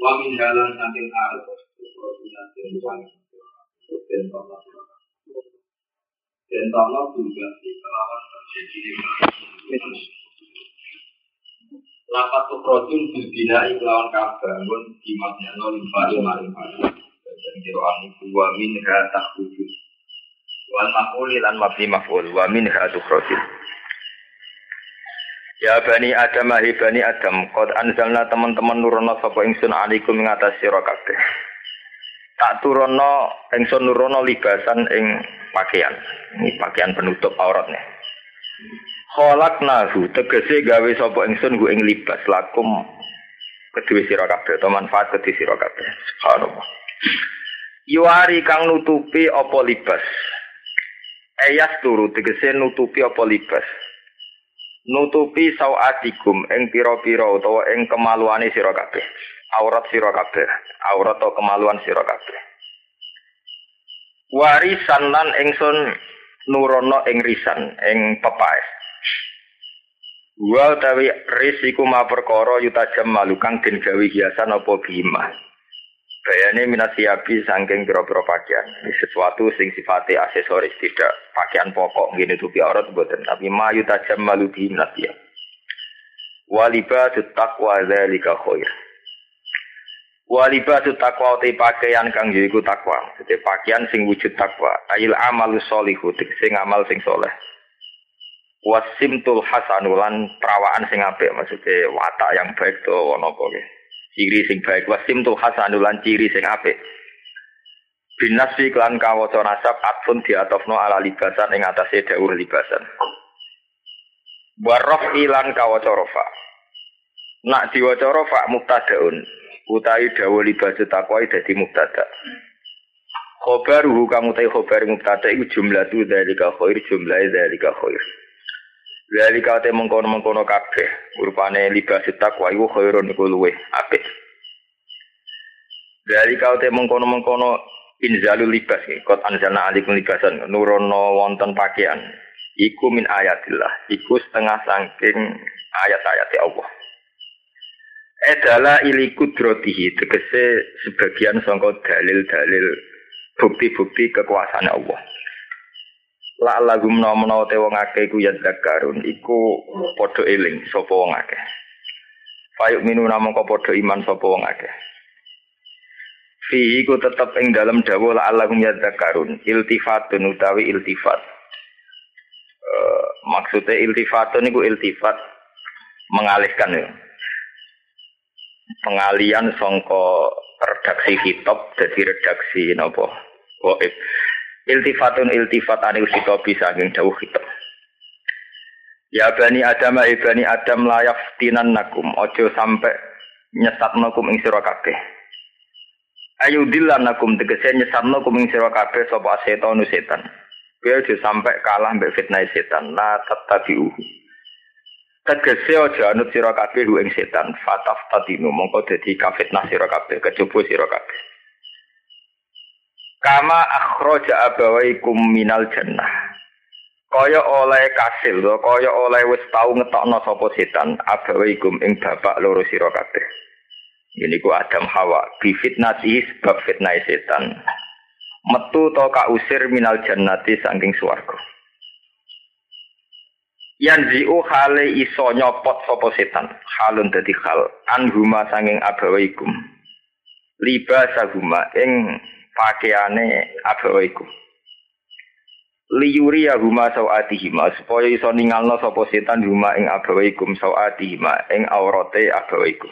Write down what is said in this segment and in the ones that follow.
Wa min halan saking arep. Dan Allah juga kelawan terjadi Lapat tukrotun bilbina iklawan kabangun Dimatnya no limpari maring Dan kiroan ibu wa min ha tak wujud Wal makuli lan mabni maf'ul Wa min ha tukrotun Ya bani Adam ahi bani Adam Qad anzalna teman-teman nurono Sapa ingsun alaikum mengatas sira kabeh Tak turono ingsun nurono libasan ing pakaian Ini pakaian penutup auratnya Kholak nahu tegese gawe sapa ingsun hu ing libas lakum kedue sira kabeh atau manfaat kedue sira kabeh. Subhanallah. Yuari kang nutupi apa libas. Ayas turu tegese nutupi apa libas. Nutupi sawatikum ing pira-pira utawa ing kemaluane sira kabeh. Aurat sira kabeh, aurat atau kemaluan sira kabeh. Warisan lan ingsun nurono ing risan ing pepaes. Wa utawi risiku ma perkara yutajam malukang den gawe hiasan apa bima. Bayane minasiabi saking pira-pira pakaian. Sesuatu sing sifatnya aksesoris tidak pakaian pokok ngene tupi aurat mboten tapi ma yutajam malu bi minasiab. Walibatu taqwa dzalika khair. Walibatu taqwa te pakaian kang yaiku takwa. Jadi pakaian sing wujud takwa. Ail amalu sholihu sing amal sing soleh wasimtul hasanulan perawaan sing apik maksudnya watak yang baik to ono ciri sing baik. Wasimtul hasanulan ciri sing apik. Binasfi klan kawaca nasab atfun diatofno ala libasan ing atase dawuh libasan. Warof ilan kawaca rofa. Nak diwaca rofa mubtadaun utawi dawuh libasan takwa dadi mubtada. Khobaruhu kamu tahu khobar mubtada iku jumlah tu dari khair jumlah dari khair Lali kate mengkono-mengkono kabeh, rupane libas takwa iku khairun iku luweh apik. Lali kate mengkono-mengkono inzalul libas kot anzalna alikum libasan nurono wonten pakaian. Iku min ayatillah iku setengah saking ayat-ayat Allah. Edala ili kudrotihi tegese sebagian sangka dalil-dalil bukti-bukti kekuasaan Allah La lagum nomno te wong akeh ku ya zakarun iku padha eling sapa wong akeh. Fayuk minu namung padha iman sapa wong akeh. Fi iku tetep ing dalam dawuh la lagum ya zakarun iltifatun utawi iltifat. Uh, maksudnya iltifatun iku iltifat mengalihkan ya. Pengalian songko redaksi kitab jadi redaksi nopo. Waib. Iltifatun iltifat anil khitobi saking dawuh khitab Ya bani Adam ya bani Adam layak tinan nakum ojo sampai nyesat nakum ing sira kabeh. Ayu dilan nakum tegese nyesat nakum ing sira kabeh sapa setan setan. Biar ojo sampai kalah mbek fitnah setan. La tattabi'uhu. Tegese aja anut sira kabeh ing setan. Fataf tadinu mongko dadi kafitnah sira kabeh kejaba sira kabeh Kama akhraja abawaikum minal jannah. Kaya oleh kasil, kaya oleh wis tau ngetokno sapa setan abawaikum ing bapak loro sira kabeh. Ini ku Adam Hawa bi fitnati sebab fitnah setan. Metu to ka usir minal jannati saking swarga. Yanzi'u hale iso nyopot sapa setan. Halun dadi hal anhuma sanging abawaikum. Libasahuma ing pakaiane abawa iku. Liyuri ya huma sawatihima supaya iso ningalno sapa setan huma ing abawa ikum sawatihima ing aurate abawa iku.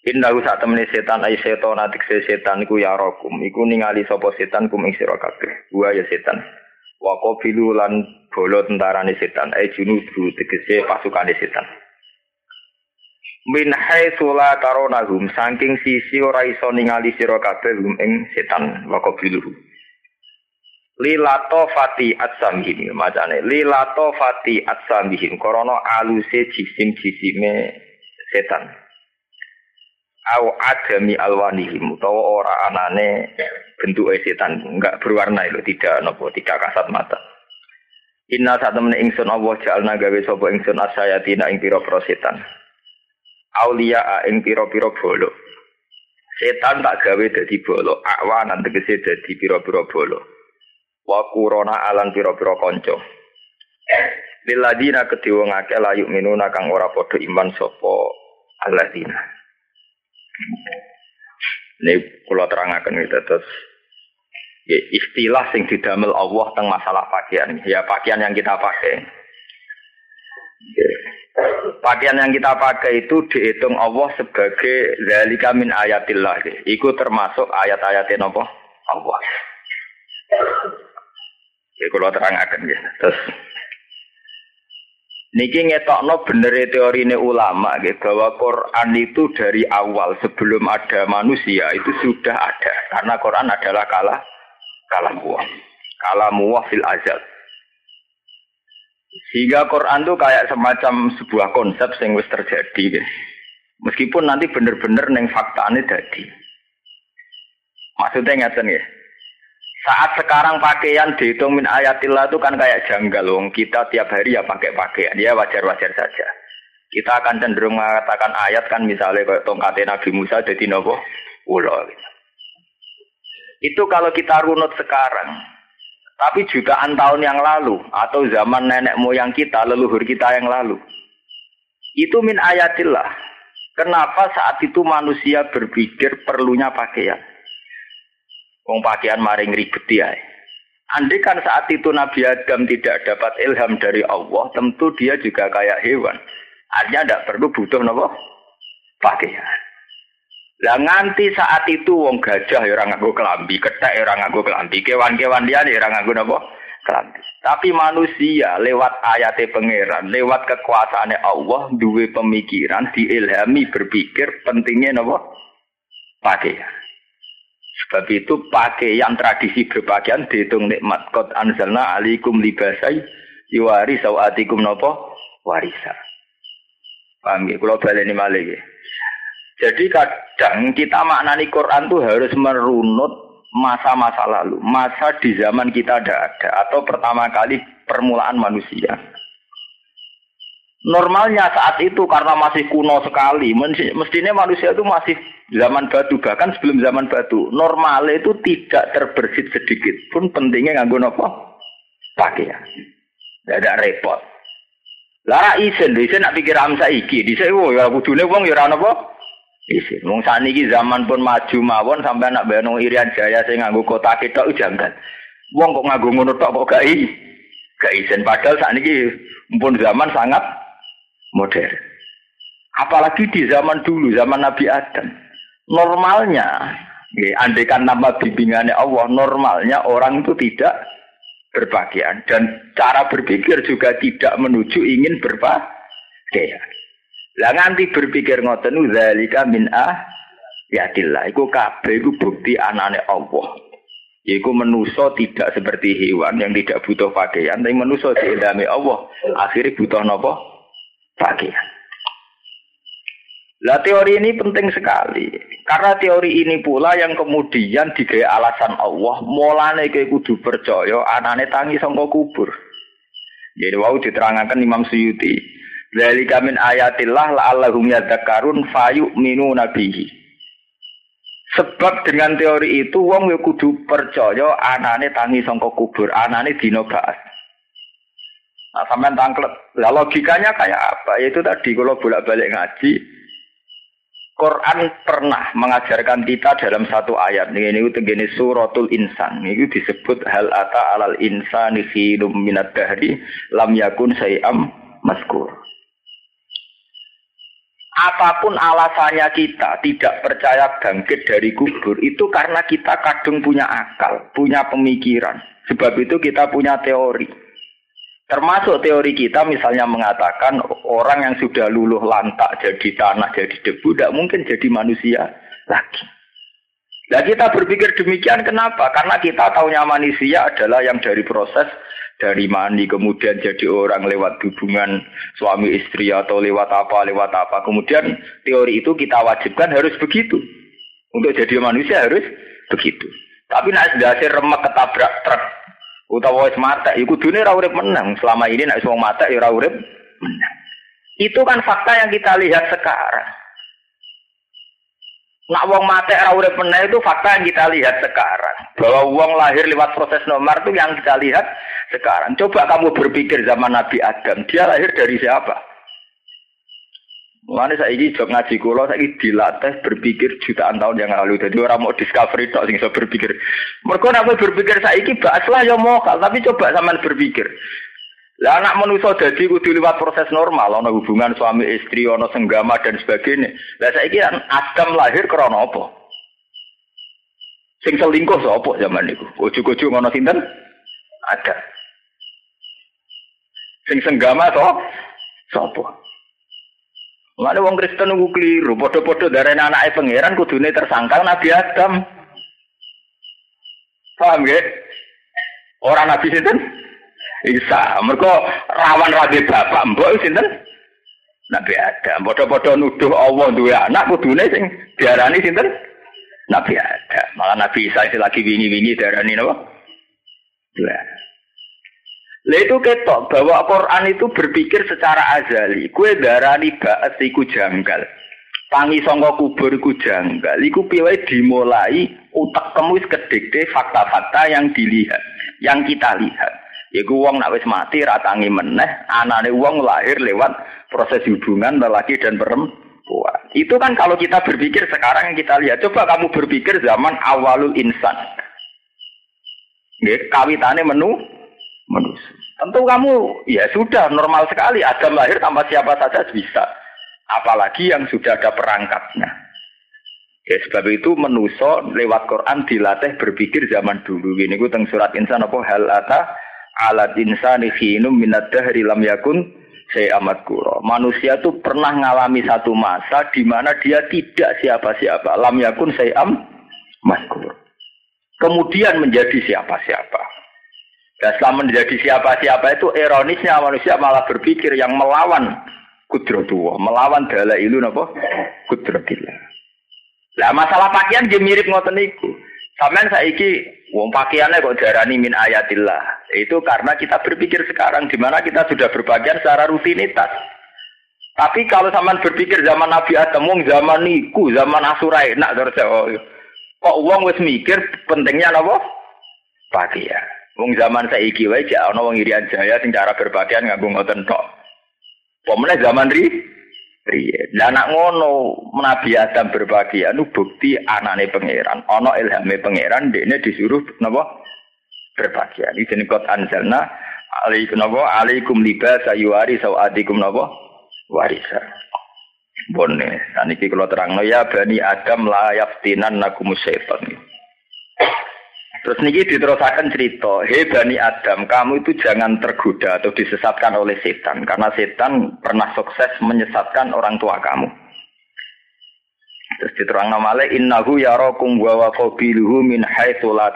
Innahu sak temene setan ai setan atik setan iku ya rokum iku ningali sapa setan kum ing sira kabeh. Wa ya setan. Wa qabilu lan bolo tentarane setan ai junudu tegese pasukane setan min haitsu la taronahum saking sisi ora iso ningali sira kabeh ing setan. Wa qabiluhu lilato fati atsamihim macane lilato fati atsamihim korona aluse jisim jisime setan. Au adami alwanihim. Utawa ora anane bentuke setan. Enggak berwarna itu tidak nopo tidak kasat mata. Inna temen ingsun Allah jalna gawe sapa ingsun asayatina ing pira-pira setan aulia ing pira-pira bolo. Setan tak gawe dadi bolo, akwan tegese dadi pira-pira bolo. Wa kurona alan pira-pira kanca. Liladina kedhe wong akeh layu minuna kang ora padha iman sapa alladzina. Ini kula terangaken itu terus ya, istilah sing didamel Allah tentang masalah pakaian. Ya pakaian yang kita pakai. Ya. Pakaian yang kita pakai itu dihitung Allah sebagai zalika min ayatillah. Ya. Iku termasuk ayat-ayatnya apa? Allah. Ya kalau terangkan ya. Terus Niki ngetokno bener teori ini ulama gitu, bahwa Quran itu dari awal sebelum ada manusia itu sudah ada karena Quran adalah kalah kalam Allah kalam Allah fil azal sehingga Quran itu kayak semacam sebuah konsep yang wis terjadi gitu. meskipun nanti bener-bener neng fakta ini jadi maksudnya ngeten ya saat sekarang pakaian dihitung min ayatillah itu kan kayak janggal loh. Kita tiap hari ya pakai pakaian. Ya wajar-wajar saja. Kita akan cenderung mengatakan ayat kan misalnya kayak tongkatnya Nabi Musa jadi nopo ulo. Gitu. Itu kalau kita runut sekarang. Tapi jutaan tahun yang lalu atau zaman nenek moyang kita, leluhur kita yang lalu. Itu min ayatillah. Kenapa saat itu manusia berpikir perlunya pakaian? Wong pakaian maring ribet ya. Andai kan saat itu Nabi Adam tidak dapat ilham dari Allah, tentu dia juga kayak hewan. Artinya tidak perlu butuh nopo pakaian. Lah nganti saat itu wong gajah ya ora nganggo kelambi, kethek ya ora nganggo kelambi, kewan-kewan dia ya ora nganggo napa? Kelambi. Tapi manusia lewat ayat pangeran, lewat kekuasaannya Allah duwe pemikiran, diilhami berpikir pentingnya napa? Pakaian. Sebab itu pakaian tradisi berpakaian dihitung nikmat. Qad anzalna alikum libasai yuwari sawatikum nopo warisa. Paham ya? Kalau balik ini ya. Jadi kadang kita maknani Quran tuh harus merunut masa-masa lalu. Masa di zaman kita ada ada. Atau pertama kali permulaan manusia. Normalnya saat itu karena masih kuno sekali, mestinya manusia itu masih zaman batu bahkan sebelum zaman batu. Normal itu tidak terbersit sedikit pun pentingnya nganggo nopo pakaian. Tidak ada repot. Lara isen, isen nak pikir am saiki, dhisik oh ya kudune wong ya ora isen. Wong saniki zaman pun maju mawon sampai anak bayang Irian Jaya sing nganggo kota ketok jangan. Wong kok nganggo ngono tok kok gak i. Gak isen padahal saniki pun zaman sangat modern. Apalagi di zaman dulu, zaman Nabi Adam. Normalnya, ya, andekan nama bimbingannya Allah, normalnya orang itu tidak berpakaian. Dan cara berpikir juga tidak menuju ingin berpakaian. Lah nganti berpikir ngoten zalika min ah yatillah iku kabeh iku bukti anane Allah. Iku menuso tidak seperti hewan yang tidak butuh pakaian, tapi menuso diilhami Allah. Akhirnya butuh nopo? pakaian. Lah teori ini penting sekali. Karena teori ini pula yang kemudian digaya alasan Allah, mulane kowe kudu percaya anane tangi sangka kubur. Jadi wau diterangkan Imam Suyuti. Dzalika min ayatillah la'allahum fayu minu nabihi. Sebab dengan teori itu wong ya kudu percaya anane tangi sangka kubur, anane dina ba'as. Nah, sampai tangklet. Lah logikanya kayak apa? Yaitu tadi kalau bolak-balik ngaji, Quran pernah mengajarkan kita dalam satu ayat ini ini begini suratul insan ini disebut hal ata alal insani khilum minat dahri lam yakun sayam maskur apa pun alasannya kita tidak percaya bangkit dari kubur itu karena kita kadung punya akal punya pemikiran sebab itu kita punya teori Termasuk teori kita misalnya mengatakan orang yang sudah luluh lantak jadi tanah, jadi debu, tidak mungkin jadi manusia lagi. Nah kita berpikir demikian kenapa? Karena kita tahunya manusia adalah yang dari proses dari mani kemudian jadi orang lewat hubungan suami istri atau lewat apa lewat apa. Kemudian teori itu kita wajibkan harus begitu. Untuk jadi manusia harus begitu. Tapi nak dasar remek ketabrak truk utawa wis mata iku dunia ora urip menang. Selama ini nek wong mata ya ora urip menang. Itu kan fakta yang kita lihat sekarang. Nak wong mati ora urip itu fakta yang kita lihat sekarang. Bahwa wong lahir lewat proses nomor itu yang kita lihat sekarang. Coba kamu berpikir zaman Nabi Adam, dia lahir dari siapa? Mulane saiki jog ngaji kula saiki dilatih berpikir jutaan tahun yang lalu. Jadi orang mau discovery tok sing berpikir. Mergo nek berpikir saiki bahaslah ya mokal, tapi coba sampean berpikir. Lah anak manusia jadi kudu lewat proses normal, ana hubungan suami istri, ana senggama dan sebagainya. Lah saiki kan Adam lahir krana apa? Sing selingkuh sapa zaman niku? Ujug-ujug ngono sinten? Ada. Sing senggama to sapa? Mana wong Kristen nunggu keliru, podo-podo dari anak pangeran kudune tersangka Nabi Adam. Paham gak? Orang Nabi sinten? Isa. Mereka rawan rabi bapak mbok sinten? Nabi Adam. Podo-podo nuduh Allah dua anak kudune sing diarani sinten? Nabi Adam. Malah Nabi Isa lagi wingi-wingi diarani napa? Dua. Lah itu ketok bahwa Quran itu berpikir secara azali. Kue darani ba'at iku janggal. Tangi sangka kubur iku janggal. Iku piwai dimulai utak kamu kedekte fakta-fakta yang dilihat, yang kita lihat. Iku wong nak wis mati ratangi meneh, anane wong lahir lewat proses hubungan lelaki dan perempuan. Itu kan kalau kita berpikir sekarang yang kita lihat. Coba kamu berpikir zaman awalul insan. Nggih, kawitane menu manusia. Tentu kamu ya sudah normal sekali Adam lahir tanpa siapa saja bisa. Apalagi yang sudah ada perangkatnya. Ya sebab itu menuso lewat Quran dilatih berpikir zaman dulu. Ini gue teng surat insan apa hal ata alat insani khinum minad dahri lam yakun saya amat kuro. Manusia itu pernah mengalami satu masa di mana dia tidak siapa-siapa. Lam yakun saya kuro. Kemudian menjadi siapa-siapa. Dan selama menjadi siapa-siapa itu ironisnya manusia malah berpikir yang melawan kudratullah, melawan dala ilu napa kudratillah. Lah masalah pakaian dia mirip ngoten niku. Sampeyan saiki wong pakaiannya kok darani min ayatillah. Itu karena kita berpikir sekarang di mana kita sudah berpakaian secara rutinitas. Tapi kalau sampean berpikir zaman Nabi Adam, wong zaman niku, zaman Asura enak terus kok wong wis mikir pentingnya napa? Pakaian. Wong zaman saiki wae jak ana wong Irian Jaya sing cara berpakaian nganggo ngoten tok. Pemene zaman ri riye. Lah anak ngono Nabi Adam berpakaian bukti anane pangeran. Ana ilhame pangeran dekne disuruh napa berpakaian. Iki jeneng kot anzalna alaikum napa alaikum libas ayuari sawadikum napa warisa. Bonne, saniki kula terangno ya bani Adam la yaftinan nakum syaitan. Terus niki diterusakan cerita, hei Bani Adam, kamu itu jangan tergoda atau disesatkan oleh setan, karena setan pernah sukses menyesatkan orang tua kamu. Terus diterang namanya, innahu yarakum wa qabiluhu min haitsu la.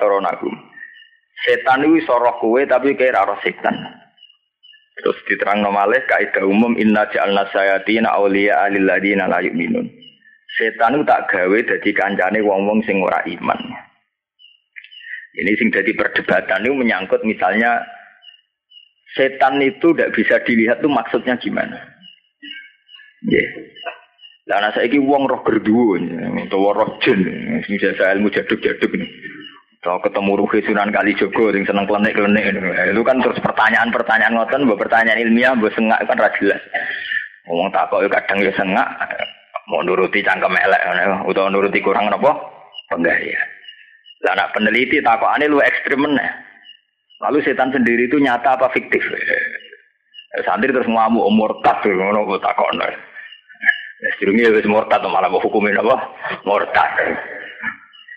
Setan itu soroh kue tapi kira roh setan. Terus diterang namanya, kaidah umum inna ja'alna sayatina awliya alil ladina la. Setan itu tak gawe jadi kancane wong-wong sing ora iman. Ini sing jadi perdebatan itu menyangkut misalnya setan itu tidak bisa dilihat tuh maksudnya gimana. Ya. Yeah. Lah ana saiki wong roh gerduwo utawa roh jin sing jasa ilmu jaduk-jaduk nih. Kalau ketemu Ruhi Sunan Kalijogo yang seneng klenik-klenik itu kan terus pertanyaan-pertanyaan ngoten, mbok pertanyaan ilmiah, mbok sengak kan ra jelas. Ngomong takok ya kadang ya sengak, mau nuruti cangkem elek utawa nuruti kurang napa? Penggaya. Lah anak peneliti takokane lu ekstrim meneh. Lalu setan sendiri itu nyata apa fiktif? Santri terus ngamuk umur murtad ngono kok takokno. Sedurunge wis murtad malah mau hukumin apa? Murtad.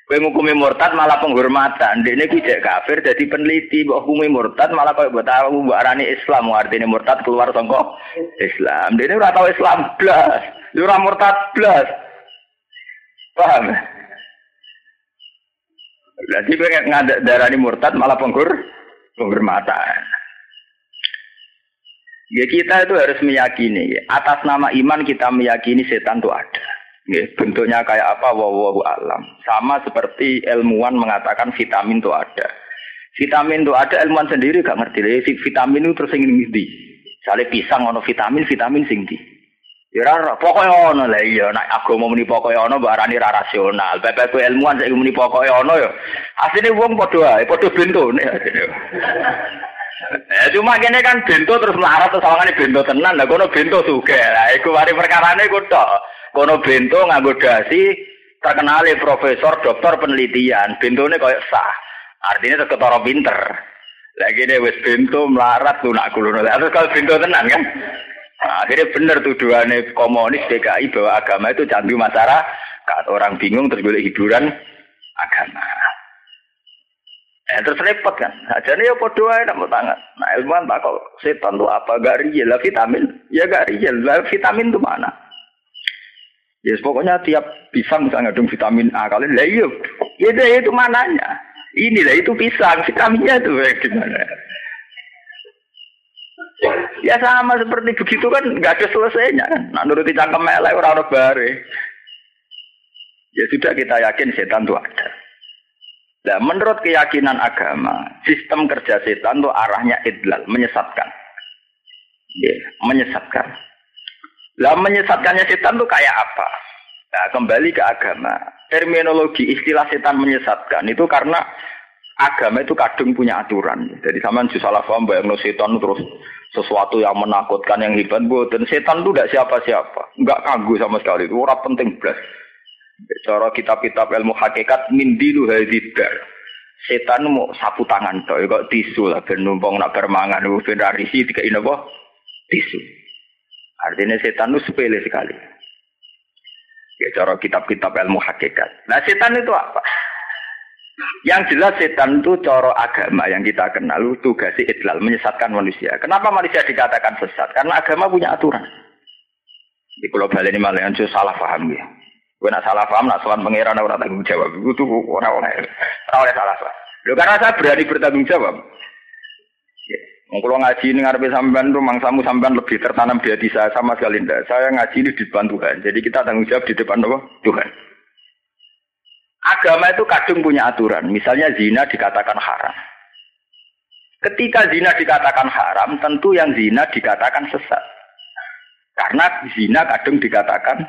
Kowe ngukumi murtad malah penghormatan. Dekne ku cek kafir jadi peneliti mbok hukumi murtad malah koyo mbok tahu mbok arani Islam artine murtad keluar saka Islam. Dekne ora tau Islam blas. Ora murtad blas. Paham? Jadi pengen ngadak darani murtad malah penggur mata. Ya kita itu harus meyakini atas nama iman kita meyakini setan itu ada. Ya, bentuknya kayak apa wawahu alam. Sama seperti ilmuwan mengatakan vitamin itu ada. Vitamin itu ada ilmuwan sendiri gak ngerti. Ya, vitamin itu terus ingin di. Misalnya pisang ono vitamin, vitamin sing di. Ya pokoke ono lah iya nek agama muni pokoke ono mbok arani ra rasional. Bapak ilmuwan saiki muni pokoke ono ya. Asline wong padha ae, padha bentone. Eh cuma kene kan bento terus melarat terus sawangane bento tenan. Lah kono bento sugih. Lah iku mari perkarane iku tok. Kono bento nganggo dasi terkenal profesor dokter penelitian. Bentone koyo sah. Artinya tetep ketara pinter. Lagi ini wis bento melarat lunak kulo. Terus kalau bento tenan kan. Nah, akhirnya benar tuduhannya komunis DKI bahwa agama itu candu masyarakat. Orang bingung terus boleh hiburan agama. Eh, terus repot kan. Nah, jadi ya podo aja nak tangan. Nah ilmuwan tak kok setan tuh apa gak real lah vitamin. Ya gak real lah vitamin tuh mana? Ya yes, pokoknya tiap pisang misalnya ngandung vitamin A kalian lah iya. Ya itu mananya. Inilah itu pisang vitaminnya tuh gimana? Ya sama seperti begitu kan nggak ada selesainya kan. Nah, nuruti cangkem melek orang orang bare. Ya sudah kita yakin setan itu ada. Nah, menurut keyakinan agama, sistem kerja setan itu arahnya idlal, menyesatkan. Ya, menyesatkan. Lah menyesatkannya setan itu kayak apa? Nah, kembali ke agama. Terminologi istilah setan menyesatkan itu karena agama itu kadung punya aturan. Jadi sama salah paham bayang setan terus sesuatu yang menakutkan yang hebat dan setan itu tidak siapa-siapa. Nggak kagum sama sekali. Itu orang penting belas cara kitab-kitab ilmu hakikat mindilu hadibar setan mau sapu tangan toh. Kok tisu lah ben numpang nak bermangan itu ben risi tiga ini apa tisu. Artinya setan itu sepele sekali. Ya cara kitab-kitab ilmu hakikat. Nah setan itu apa yang jelas setan itu coro agama yang kita kenal tugasnya idlal menyesatkan manusia. Kenapa manusia dikatakan sesat? Karena agama punya aturan. Di Pulau Bali ini malah yang salah paham ya. Gue nak salah paham, nak soal pengiran orang tanggung jawab. Itu tuh orang orang orang salah paham. Lo karena saya berani bertanggung jawab. Ya. Kalau ngaji ini ngarepe sampean tuh mangsamu sampean lebih tertanam di hati saya sama sekali ndak. Saya ngaji ini di depan Tuhan. Jadi kita tanggung jawab di depan Allah Tuhan. Agama itu kadung punya aturan. Misalnya zina dikatakan haram. Ketika zina dikatakan haram, tentu yang zina dikatakan sesat. Karena zina kadung dikatakan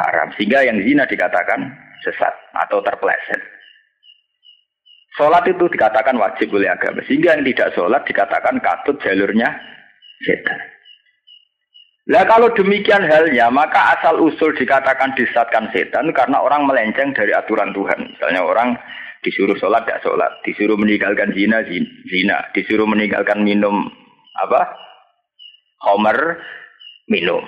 haram. Sehingga yang zina dikatakan sesat atau terpeleset. Sholat itu dikatakan wajib oleh agama. Sehingga yang tidak sholat dikatakan katut jalurnya setan. Nah kalau demikian halnya, maka asal usul dikatakan disatkan setan karena orang melenceng dari aturan Tuhan. Misalnya orang disuruh sholat, tidak sholat. Disuruh meninggalkan zina, zina. Disuruh meninggalkan minum apa? Homer, minum.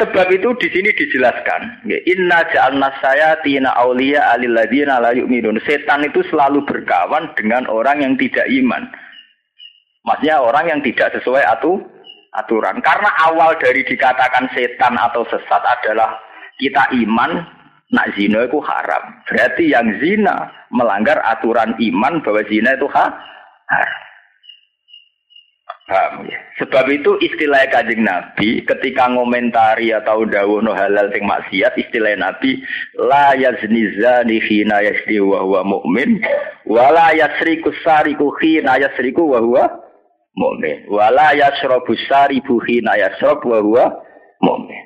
Sebab itu di sini dijelaskan, Inna ja'alna saya tina aulia aliladina la yu'minun. Setan itu selalu berkawan dengan orang yang tidak iman. Maksudnya orang yang tidak sesuai aturan aturan. Karena awal dari dikatakan setan atau sesat adalah kita iman nak zina itu haram. Berarti yang zina melanggar aturan iman bahwa zina itu ha haram. Ya? Sebab itu istilah kajing Nabi ketika ngomentari atau no halal sing maksiat istilah Nabi la yazni zani hina yasdi wa huwa mu'min wa la yasriku sariku hina yasriku wa huwa mukmin. Wala yasrabu saribu hina yasrab wa huwa mukmin.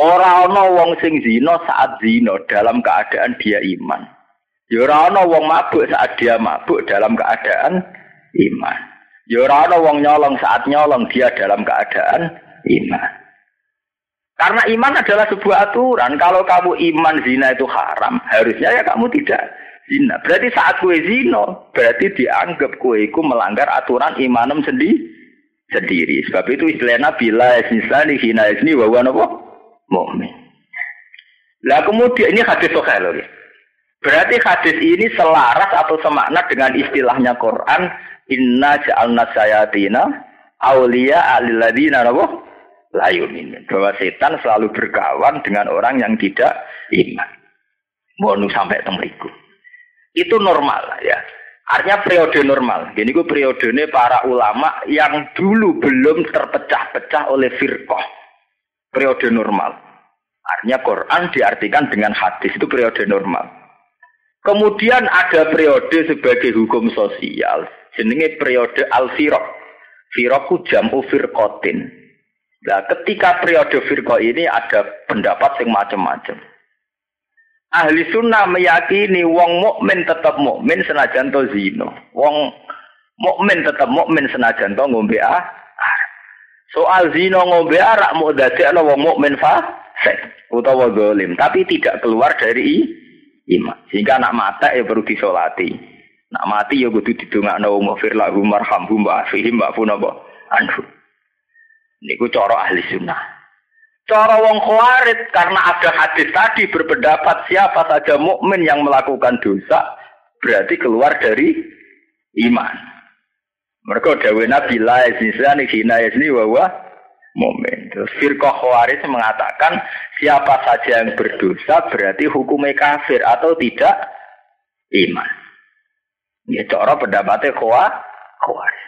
Ora ana wong sing zina saat zina dalam keadaan dia iman. Ya ora ana wong mabuk saat dia mabuk dalam keadaan iman. Ya ora ana wong nyolong saat nyolong dia dalam keadaan iman. Karena iman adalah sebuah aturan. Kalau kamu iman zina itu haram, harusnya ya kamu tidak zina. Berarti saat kue zino, berarti dianggap kue itu melanggar aturan imanem sendiri. Sendiri. Sebab itu istilahnya bila esnisani hina esni wa apa? Mu'min. Lah kemudian ini hadis sahih loh. Berarti hadis ini selaras atau semakna dengan istilahnya Quran Inna ja'alna sayatina awliya alilladina apa? Layumin. Bahwa setan selalu berkawan dengan orang yang tidak iman. Mohon sampai temeriku. Itu normal ya. Artinya periode normal. Jadi periode para ulama yang dulu belum terpecah-pecah oleh firqah. Periode normal. Artinya Quran diartikan dengan hadis itu periode normal. Kemudian ada periode sebagai hukum sosial. Jenenge periode al-firq. Firqu jam'u firqatin. Nah, ketika periode firqa ini ada pendapat yang macam-macam. Ahli sunnah meyakini wong mukmin tetap mukmin senajan to zino. Wong mukmin tetap mukmin senajan to ngombe ah. Soal zino ngombe arak mau dadekno wong mukmin fasik utawa zalim, tapi tidak keluar dari iman. Sehingga anak mata ya perlu disolati. Nak mati ya kudu didongakno wa firlahu marhamhum wa afihim wa funaba anhu. Niku cara ahli sunnah. Cara wong khawarid karena ada hadis tadi berpendapat siapa saja mukmin yang melakukan dosa berarti keluar dari iman. Mereka dawe Nabi la yazni hina yazni wa wa mukmin. Terus firqah khawarij mengatakan siapa saja yang berdosa berarti hukumnya kafir atau tidak iman. Ya cara pendapatnya khawarij.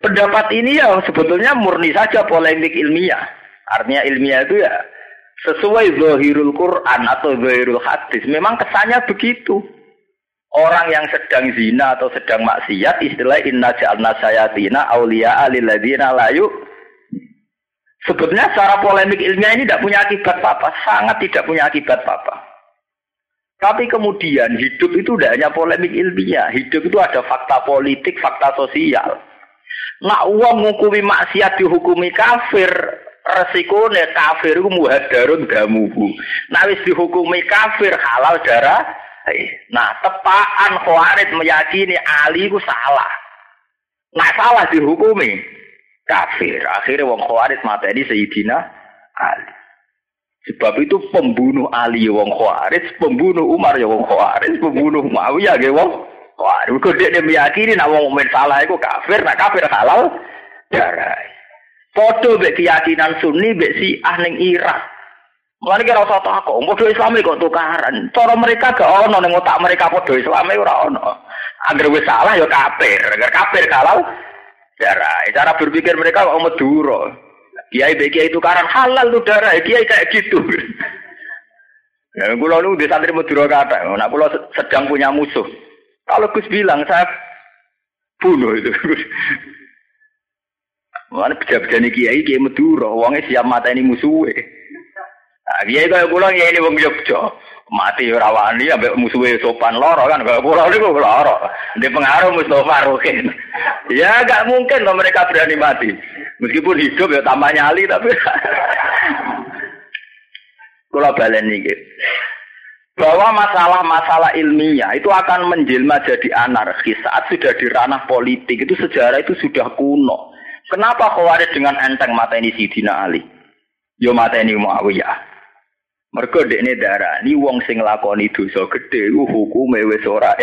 Pendapat ini ya sebetulnya murni saja polemik ilmiah. Artinya ilmiah itu ya sesuai zahirul Quran atau zahirul hadis. Memang kesannya begitu. Orang yang sedang zina atau sedang maksiat istilah inna ja'alna sayatina awliya lilladzina layu Sebetulnya secara polemik ilmiah ini tidak punya akibat apa-apa, sangat tidak punya akibat apa-apa. Tapi kemudian hidup itu tidak hanya polemik ilmiah, hidup itu ada fakta politik, fakta sosial. Nak uang ngukumi maksiat dihukumi kafir, resikone kafir iku muhadarun damuhu. Nah wis dihukumi kafir halal darah. Nah, tepaan Khawarij meyakini Ali itu salah. Nah, salah dihukumi kafir. Akhirnya wong Khawarij mateni Sayyidina Ali. Sebab itu pembunuh Ali ya wong Khawarij, pembunuh Umar ya wong Khawarij, pembunuh Muawiyah ya wong Wah, mergo dia meyakini nak wong salah iku kafir, nak kafir halal darah. Foto mbek keyakinan Sunni mbek si ning Irak. Mulane kira usah takok, padha Islam kok tukaran. Cara mereka gak ono ning otak mereka padha Islam ora ono. Angger wis salah ya kafir, angger kafir halal darah. Cara berpikir mereka kok meduro. Kiai kiai tukaran halal tuh darah, kiai kayak gitu. Ya, kulo nu di santri Madura kata, nak kulo sedang punya musuh. Kalau Gus bilang saya bunuh itu. Mana pejabat ini kiai kiai Madura, uangnya siap mata ini. Nah, kiai kaya pulang ya ini wong Jogja. Mati rawani ambek musuhnya sopan loro kan kaya pulang niku loro. Di pengaruh Mustafa Rukin. Ya gak mungkin loh mereka berani mati. Meskipun hidup ya tambah nyali tapi Kula balen iki bahwa masalah-masalah ilmiah itu akan menjelma jadi anarkis saat sudah di ranah politik itu sejarah itu sudah kuno. Kenapa Khawarij dengan enteng mata ini Sidina Ali? Yo mata ini Muawiyah. Ini darah ini wong sing lakoni dosa gede hukum wis ora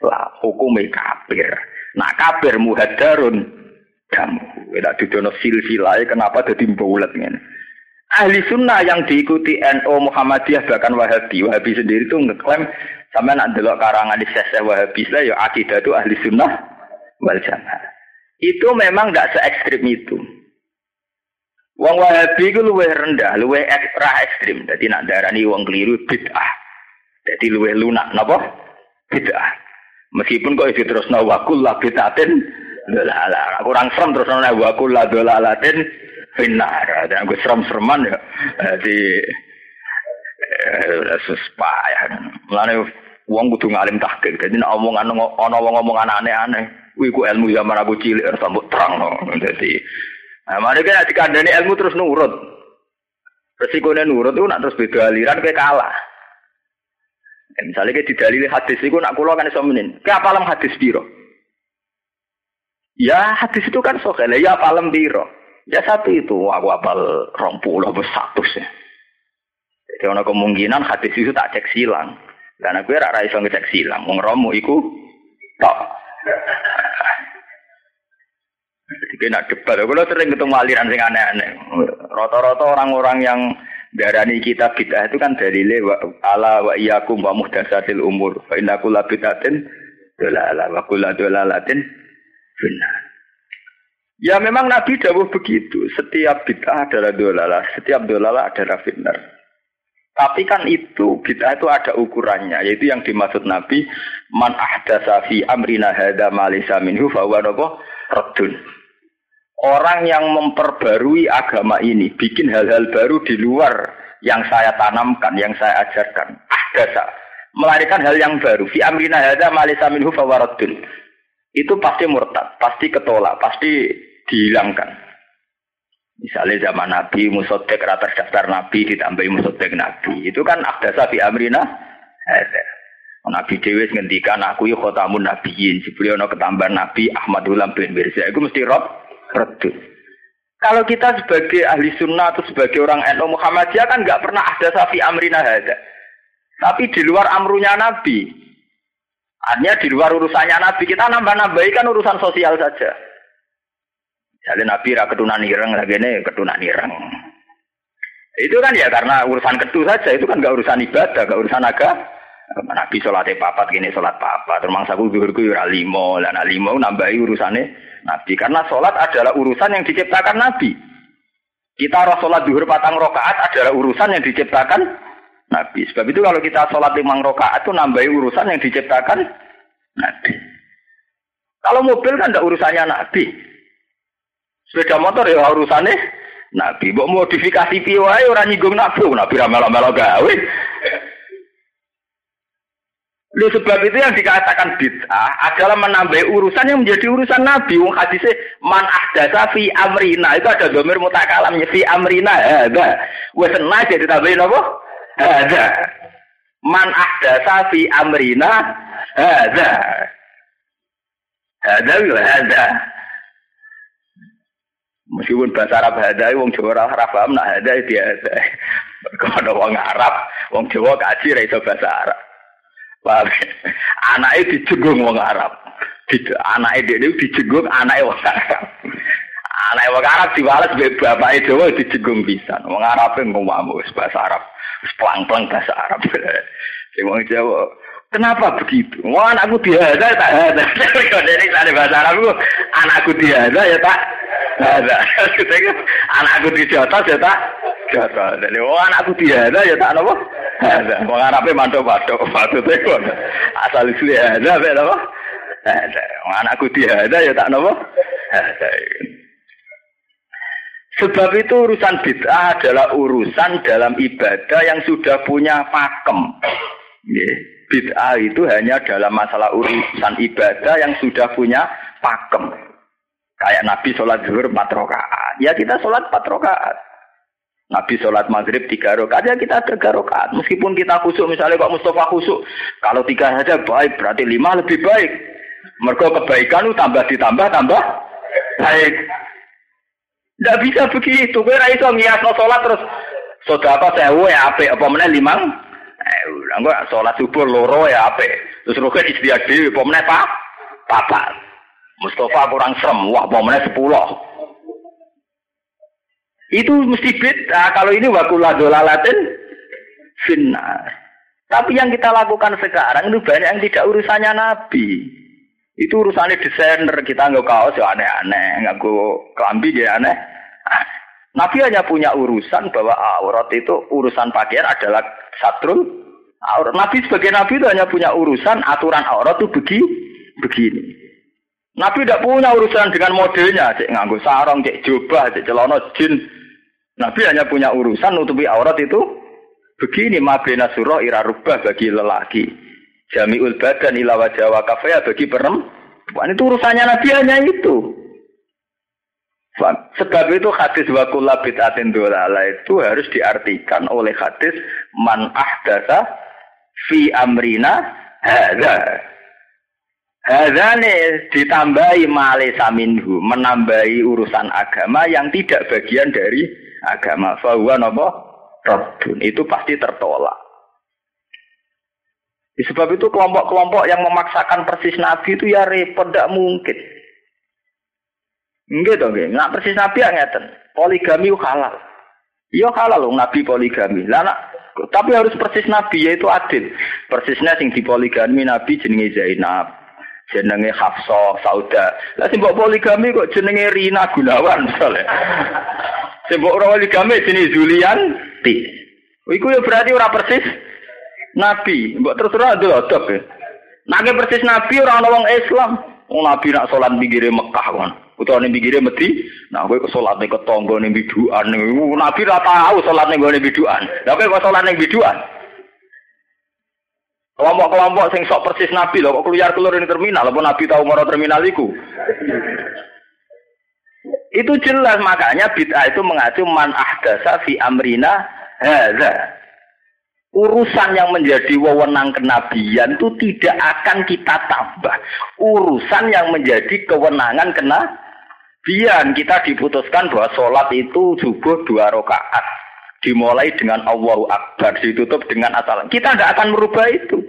lah hukum kafir. Nah kafir muhadarun kamu. Tidak didono silsilah kenapa jadi bulat ngene ahli sunnah yang diikuti NU Muhammadiyah bahkan Wahabi Wahabi sendiri itu ngeklaim sama nak delok karangan di sese Wahabi lah ya akidah itu ahli sunnah wal jamaah itu memang tidak se ekstrim itu Wong Wahabi itu luwih rendah, luwih ekstra ekstrim. Jadi nak darani wong keliru bid'ah. Jadi luwih lunak, napa? Bid'ah. Meskipun kok itu terus nawakul lah bid'atin, lah kurang serem terus nawakul lah dolalatin, Benar, dan gue serem-sereman ya. Jadi eh, sus payah. Mulane wong kudu ngalim tahqiq. Jadi nek omongan wong omongan aneh-aneh, kuwi ku ilmu zaman aku cilik tambah terang. Jadi Nah, mari kita dikandani ilmu terus nurut. Resikonya nurut itu nak terus beda aliran kayak kalah. Ya, misalnya kayak didalili hadis itu nak kulo kan iso menin. Kayak apalam hadis biro. Ya hadis itu kan sokel ya apalam biro. Ya satu itu, aku apal rong puluh sih. Jadi ada kemungkinan hadis itu tak cek silang. Karena gue rara iso ngecek silang. Wong romo iku tok. Jadi kena debat. Kalau sering ketemu aliran sing aneh-aneh. Rata-rata orang-orang yang darani kita bid'ah itu kan dari wa ala wa iyyakum wa muhdatsatil umur. Fa inna kulla bid'atin dolalah wa kulla dolalatin benar. Ya memang Nabi dawuh begitu. Setiap bid'ah adalah dolalah, setiap dolalah adalah fitnah. Tapi kan itu bid'ah itu ada ukurannya, yaitu yang dimaksud Nabi man ahdasa fi amrina hadza ma laysa minhu fa huwa radun. orang yang memperbarui agama ini, bikin hal-hal baru di luar yang saya tanamkan, yang saya ajarkan. Ahdasa. Melarikan hal yang baru. Fi amrina hadza malisa minhu fawaradun. Itu pasti murtad, pasti ketolak, pasti dihilangkan. Misalnya zaman Nabi, musodek rata daftar Nabi, ditambahi musodek Nabi. Itu kan ahdasa fi amrina. Nabi Dewi ngendikan aku yuk khotamun nabiyin. Sebelum ono ketambah Nabi Ahmadul bin Mirza. Itu mesti rob redut. Kalau kita sebagai ahli sunnah atau sebagai orang NU Muhammadiyah kan nggak pernah ada safi amrina hada. Tapi di luar amrunya Nabi. Artinya di luar urusannya Nabi. Kita nambah-nambahi kan urusan sosial saja. Jadi Nabi ra ketunan ireng, lagi ini ketunan ireng. Itu kan ya karena urusan ketu saja. Itu kan nggak urusan ibadah, nggak urusan agama. Nabi sholat papat gini sholat papat. Terus mangsa zuhurku ya limo, dan limo nambahi urusannya Nabi. Karena sholat adalah urusan yang diciptakan Nabi. Kita harus sholat zuhur patang rokaat adalah urusan yang diciptakan Nabi. Sebab itu kalau kita sholat limang rokaat itu nambahi urusan yang diciptakan Nabi. Kalau mobil kan tidak urusannya Nabi. Sepeda motor ya urusannya Nabi. Mau modifikasi piwai orang nyinggung Nabi. Nabi ramal-ramal gawe. Lu sebab itu yang dikatakan bid'ah adalah menambah urusan yang menjadi urusan Nabi. Wong hadisnya man ahdasa fi amrina itu ada domir mutakalamnya fi amrina ada. Wes jadi tambahin apa? Ada. Man ahdasa fi amrina ada. Ada ada. Meskipun bahasa Arab ada, wong Jawa ora paham nak ada dia ada. Kalau wong Arab, wong Jawa kaji ra iso bahasa Arab. Paham? Anaknya dijenggung wong Arab. Anaknya dia dijenggung anaknya wong Arab. Anaknya wong Arab diwales bapaknya Jawa dijenggung bisa. Wong Arab ngomong bahasa Arab. Pelang-pelang bahasa Arab. Sing wong Jawa Kenapa begitu? Wah anakku diada tak ada. Jadi ada bahasa Arab anakku diada ya tak ada. anakku di atas ya tak jatuh. Jadi wah anakku diada ya tak apa? Ada. Wong Arabe mantuk-mantuk maksudnya kok. Asal isli ada apa apa? Ada. Wong anakku diada ya tak apa? Ada. Sebab itu urusan bid'ah adalah urusan dalam ibadah yang sudah punya pakem. Bid'ah itu hanya dalam masalah urusan ibadah yang sudah punya pakem. Kayak Nabi sholat zuhur empat rakaat, ya kita sholat empat rakaat. Nabi sholat maghrib tiga rakaat, ya kita tiga rakaat. Meskipun kita khusuk, misalnya kok Mustafa khusuk, kalau tiga saja baik, berarti lima lebih baik. Mereka kebaikan itu tambah ditambah tambah baik. Tidak bisa begitu. Kira iso ngias sholat terus sudah apa ya apa mana limang Eh, enggak sholat subuh loro ya apa? Terus rukun istiak dewi, pemenang pak, papa. Mustafa kurang serem, wah pemenang sepuluh. Itu mesti beda. Kalau ini wakula dolalatin finnar. Tapi yang kita lakukan sekarang itu banyak yang tidak urusannya Nabi. Itu urusannya desainer, kita nggak kaos ya aneh-aneh, nggak kelambi ya aneh. Nabi hanya punya urusan bahwa aurat itu urusan pakaian adalah satrul aurat. Nabi sebagai nabi itu hanya punya urusan aturan aurat itu begini. begini. Nabi tidak punya urusan dengan modelnya, cek nganggo sarong, cek jubah, cek celana jin. Nabi hanya punya urusan nutupi aurat itu begini mabena surah ira rubah bagi lelaki. Jamiul badan ila wajah wa bagi perempuan. Itu urusannya Nabi hanya itu. Sebab itu hadis wakulah bid'atin dolala itu harus diartikan oleh hadis man ahdasa fi amrina hadza. Nih ditambahi male saminhu, menambahi urusan agama yang tidak bagian dari agama. Fahuwa nopo Rabbun. Itu pasti tertolak. Sebab itu kelompok-kelompok yang memaksakan persis Nabi itu ya repot, tidak mungkin. Enggak dong, enggak. Persis Nabi yang ngeten. Poligami halal. Iya halal loh Nabi poligami. Lah tapi harus persis Nabi yaitu adil. Persisnya sing dipoligami Nabi jenenge Zainab, jenenge Hafsah, Sauda. Lah sing poligami kok jenenge Rina Gunawan misalnya. Sing mbok poligami jenenge Zulian Ti. Iku ya berarti ora persis Nabi. Mbok terus ora adab ya. Nake persis Nabi ora ana wong Islam. Nabi nak salat pinggire Mekah kan. Utawa ning pinggire Medi, nah kowe kok salat ning ketangga ning biduan. Nabi ora tahu salat ning gone biduan. Lah kowe kok salat ning biduan? Kelompok-kelompok sing sok persis Nabi loh, kok keluar keluar ini terminal, apa Nabi tahu moro terminal itu? itu jelas makanya bid'ah itu mengacu man ahdasa fi amrina hadza. Urusan yang menjadi wewenang kenabian itu tidak akan kita tambah. Urusan yang menjadi kewenangan kenabian kita diputuskan bahwa sholat itu subuh dua rakaat dimulai dengan Allahu Akbar, ditutup dengan asal. Kita tidak akan merubah itu.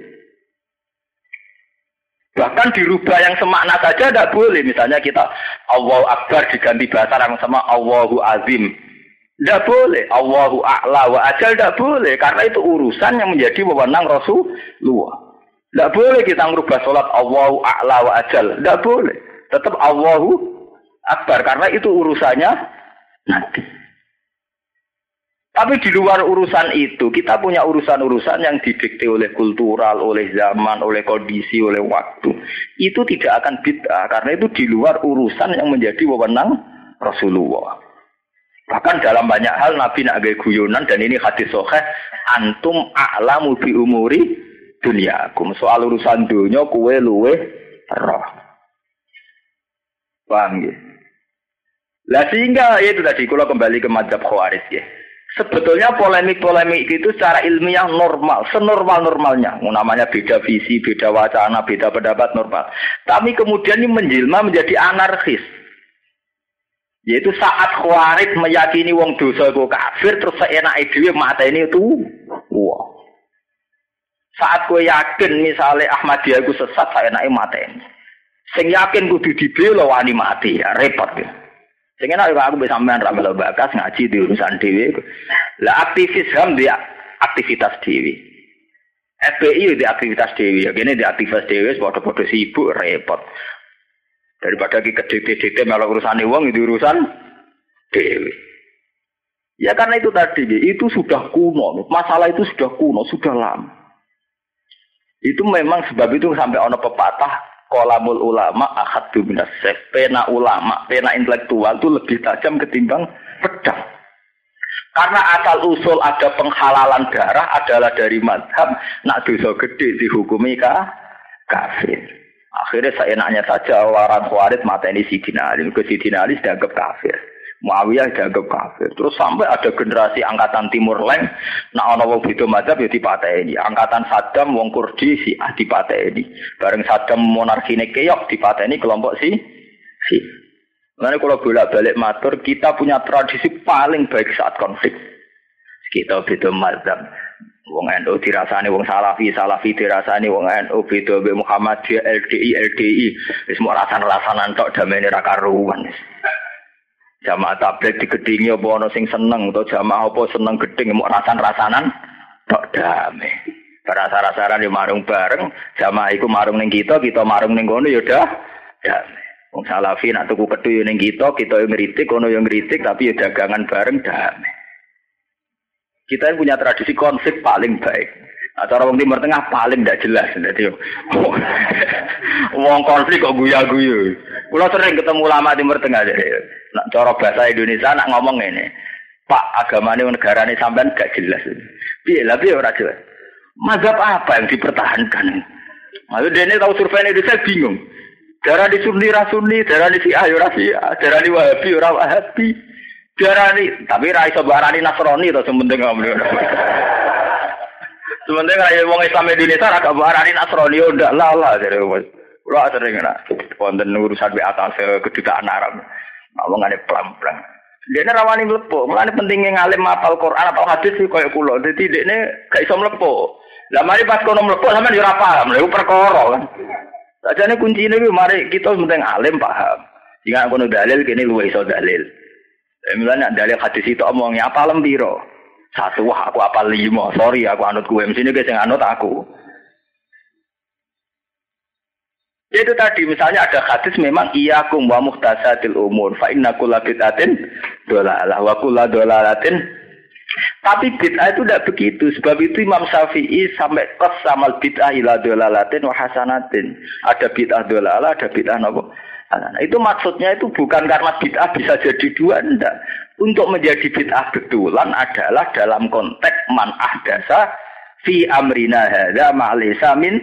Bahkan dirubah yang semakna saja tidak boleh. Misalnya kita Allahu Akbar diganti bahasa yang sama Allahu Azim. Tidak boleh. Allahu A'la wa Ajal tidak boleh. Karena itu urusan yang menjadi wewenang Rasulullah. Tidak boleh kita merubah sholat Allahu A'la wa Ajal. Tidak boleh. Tetap Allahu Akbar. Karena itu urusannya nanti. Tapi di luar urusan itu, kita punya urusan-urusan yang didikte oleh kultural, oleh zaman, oleh kondisi, oleh waktu. Itu tidak akan bid'ah, karena itu di luar urusan yang menjadi wewenang Rasulullah. Bahkan dalam banyak hal Nabi nak guyonan dan ini hadis soheh, antum a'lamu bi umuri duniakum. Soal urusan dunia kue luwe roh. Paham ya? Lah sehingga ya itu tadi kalau kembali ke madhab khawarij ya. Sebetulnya polemik-polemik itu secara ilmiah normal, senormal-normalnya. Namanya beda visi, beda wacana, beda pendapat normal. Tapi kemudian ini menjelma menjadi anarkis. Yaitu saat khawarij meyakini wong dosa itu kafir, terus seenak dhewe mata ini itu. Wah. Saat gue yakin misalnya Ahmadiyah itu sesat, mata ini. Sing yakin kudu dibela wani mati ya, repot ya. Sing enak aku bisa sampean ra bakas ngaji di urusan dhewe. Lah aktivis HAM di aktivitas dhewe. FPI di aktivitas dhewe, ya gini di aktivitas dhewe padha-padha sibuk repot. Daripada ki kedete-dete melok urusan wong itu urusan dhewe. Ya karena itu tadi, itu sudah kuno. Masalah itu sudah kuno, sudah lama. Itu memang sebab itu sampai ono pepatah kolamul ulama akad minas. Pena ulama, pena intelektual itu lebih tajam ketimbang pedang. Karena asal usul ada penghalalan darah adalah dari madhab, nak dosa gede dihukumi kah? kafir. Akhirnya saya nanya saja orang khawarid mata ini Sidina Ali. Ke Sidina Ali dianggap kafir. Muawiyah dianggap kafir. Terus sampai ada generasi angkatan Timur Leng, nah ono wong beda mazhab ya dipateni. Angkatan Saddam wong Kurdi si ah dipateni. Bareng Saddam monarkine keok dipateni kelompok si si. Karena kalau bolak-balik matur, kita punya tradisi paling baik saat konflik. Kita beda mazhab. Wong NU dirasani wong Salafi, Salafi dirasani wong NU beda be Muhammadiyah, LDI, LDI. Wis mau rasan-rasanan tok damene ra karuan. Jamaah tablet digedingi apa ana sing seneng atau jamaah apa seneng geding mau rasan-rasanan tok damai. Rasa-rasaran di marung bareng, jamaah iku marung ning kita, kita marung ning kono ya udah damai. Wong salafi nak tuku ketu yo ning kita, kita yo ngritik, kono yo ngritik tapi ya dagangan bareng damai. Kita yang punya tradisi konflik paling baik. Acara wong timur tengah paling tidak jelas. Jadi, wong konflik kok guya-guyu. Kulo sering ketemu ulama timur tengah. Jadi, nak cara bahasa Indonesia nak ngomong ini. Pak agamanya negara ini sampean gak jelas. Piye lah piye ora jelas. Mazhab apa yang dipertahankan? Maksud dia tahu survei Indonesia bingung. Darah di Sunni Rasuni, darah di Syiah ya Syiah, darah di Wahabi ya Wahabi. Darah di tapi ra iso barani Nasrani to sementing ngomong. Sementing ra wong Islam Indonesia ra barani Nasrani yo ndak lah lah jare wis. Kulo sering ora wonten urusan di atas kedutaan Arab. Ngomong ada pelan-pelan. Dia ini rawani melepuh. Mulanya pentingnya ngalim mapal Quran atau hadis kulo. Jadi dia ini gak iso melepuh. Lah mari pas kono melepuh sama di paham. Lalu perkara kan. Saja ini kunci ini mari kita penting alim paham. Jika aku dalil kini lu iso dalil. Misalnya dalil hadis itu omongnya apa lembiro. Satu wah aku apa lima. Sorry aku anut gue. Sini guys yang anut aku. Itu tadi misalnya ada hadis memang iya kum wa muhtasatil umur fa inna kulla bid'atin dolalah wa kulla dolalatin Tapi bid'ah itu tidak begitu. Sebab itu Imam Syafi'i sampai kes sama bid'ah ila dolalatin wa hasanatin. Ada bid'ah dolala, ada bid'ah nopo. Nah, itu maksudnya itu bukan karena bid'ah bisa jadi dua, enggak. Untuk menjadi bid'ah betulan adalah dalam konteks man ahdasa fi amrina hadza ma'lisa min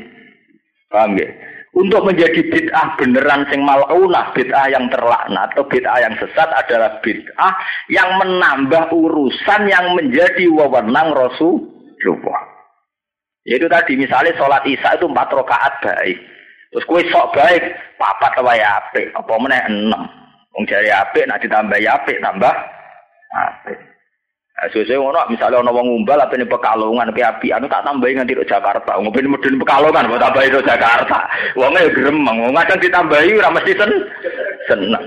paham ya? Untuk menjadi bid'ah beneran sing malaunah, bid'ah yang terlaknat atau bid'ah yang sesat adalah bid'ah yang menambah urusan yang menjadi wewenang Rasulullah. Yaitu tadi misalnya sholat isya itu empat rakaat baik. Terus kue sok baik, papat apa ya apik, apa meneh enam. Wong jari apik, nak ditambah ya apik, tambah apik. Sesuai ngono, misalnya ono wong ngumbal apa ini pekalongan, ke api, anu tak tambahin nanti ke Jakarta. Ngopi medun pekalongan, mau tambahin ke Jakarta. Wongnya ya gremeng, wong kadang ditambahi, ora mesti sen seneng.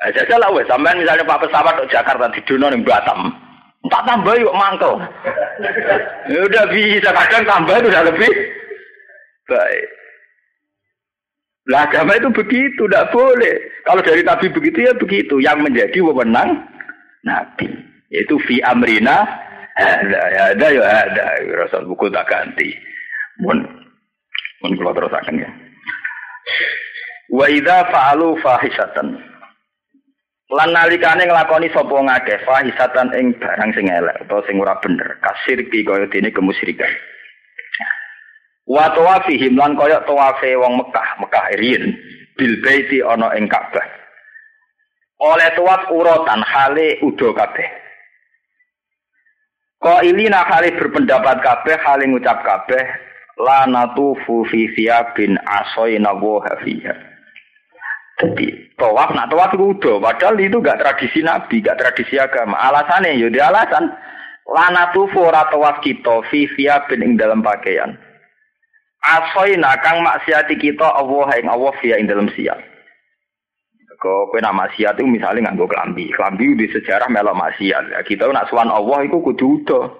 Eh, saya lah wes, sampean misalnya pak pesawat ke Jakarta di Dono nih Batam, tak tambah yuk mangkel. ya udah bisa kadang tambah itu udah lebih baik. Lah agama itu begitu, tidak boleh. Kalau dari Nabi begitu ya begitu. Yang menjadi wewenang Nabi. Yaitu fi amrina ada ada ya ada. Rasul buku tak ganti. Mun mun kalau terus akan ya. Wa idza fa'alu fahisatan. Lan nalikane nglakoni sapa ngakeh fahisatan ing barang sing elek utawa sing ora bener, kasir ki kaya dene kemusyrikan. Wa tawafihim lan kaya tawafe wong Mekah, Mekah riyin bil baiti ana ing Ka'bah oleh tuat urotan hale udo kabeh. Ko ilina hale berpendapat kabeh hale ngucap kabeh la natufu fi bin asoina wa hafiha. Jadi tawaf nak tawaf itu udo, padahal itu gak tradisi nabi, gak tradisi agama. Alasannya ya di alasan la natufu ora tawaf kita fi bin ing dalam pakaian. Asoina kang maksiati kita Allah ing Allah via ing dalam siap. Kau kue nak maksiat itu misalnya nganggo kelambi. Kelambi di sejarah melok maksiat. Ya, kita nak suan Allah itu kudu udah.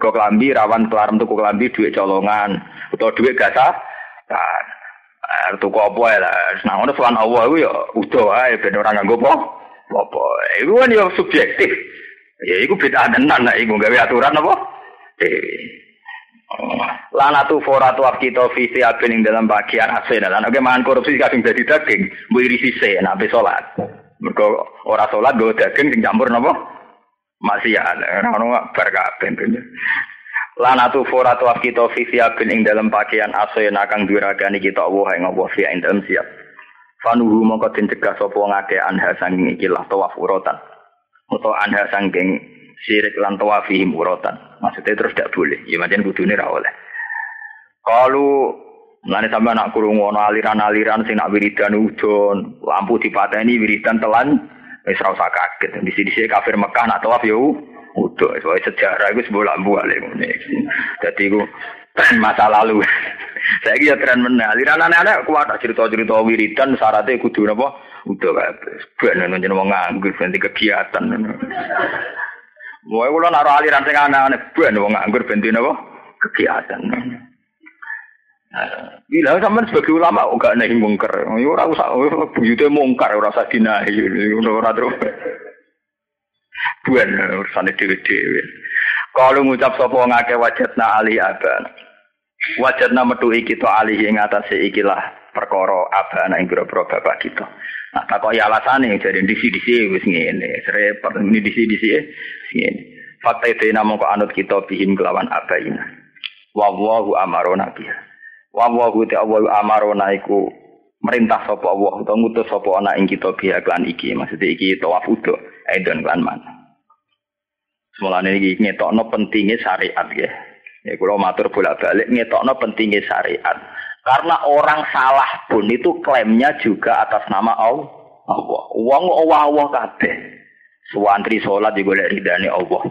Kelambi rawan kelarem tuku kelambi duit colongan atau duit gasa. Kan. Tuku apa ya lah. Nah ngono suan Allah itu ya udah ae ben ora nganggo apa. Apa. Iku kan ya subjektif. Ya iku beda tenan nek iku gawe aturan apa? Dewi. Lanatu foratu kita visi ing dalam bagian asin. Lan oke mangan korupsi kadung jadi daging, mbok iri sise nek ape salat. Mergo ora daging sing campur napa? Maksiat. Ora ono bar kabeh. Lanatu foratu kita visi ing dalam bagian asin akan duragani kita Allah ing Allah fi ing dalam siap. Fanuhu mongko den cegah sapa ngake anha sanging iki lah tawaf urotan. Utawa anha sanging sirik lan tawafihim urotan. Maksudnya terus tidak boleh. Ya macam oleh. Kalau Mulane sampe anak kurung ono aliran-aliran sing nak wiridan udon, lampu dipateni wiridan telan wis ora usah kaget. Di sini kafir Mekah nak tawaf yo udo. Soale sejarah iku sebuah lampu ale. Dadi iku masa lalu. Saya kira tren meneh. Aliran anak-anak kuat cerita-cerita wiridan syaratnya kudu napa? Udo kabeh. Ben wong nganggur ganti kegiatan. Mau kulo naruh aliran sing aneh-aneh ben wong nganggur ben napa? Kegiatan. Bila sampean sebagai ulama kok gak nahi mungkar. Ya ora usah buyute mungkar ora usah dinahi ora terus. Buan urusane dhewe-dhewe. Kalau ngucap sapa ngake wajatna ali aban. Wajatna metuhi kita alih ing atase ikilah perkara abana ing boro bapak kita. Nah, takoki alasane jadi disi-disi wis ngene. Repot ini disi-disi ngene. Fakta itu namung anut kita bihim kelawan abaina. Wa wallahu amarona biha. Wa wa ta Allah amarona iku merintah sapa Allah utawa ngutus sapa ana ing kita biya klan iki. Maksudnya iki tawaf udo, edon klan man. Semulane iki ngetokno pentingnya syariat ya. Ya kula matur bolak-balik ngetokno pentingnya syariat. Karena orang salah pun itu klaimnya juga atas nama Allah. Allah. Wong Allah kabeh. Suwantri salat digolek ridane Allah.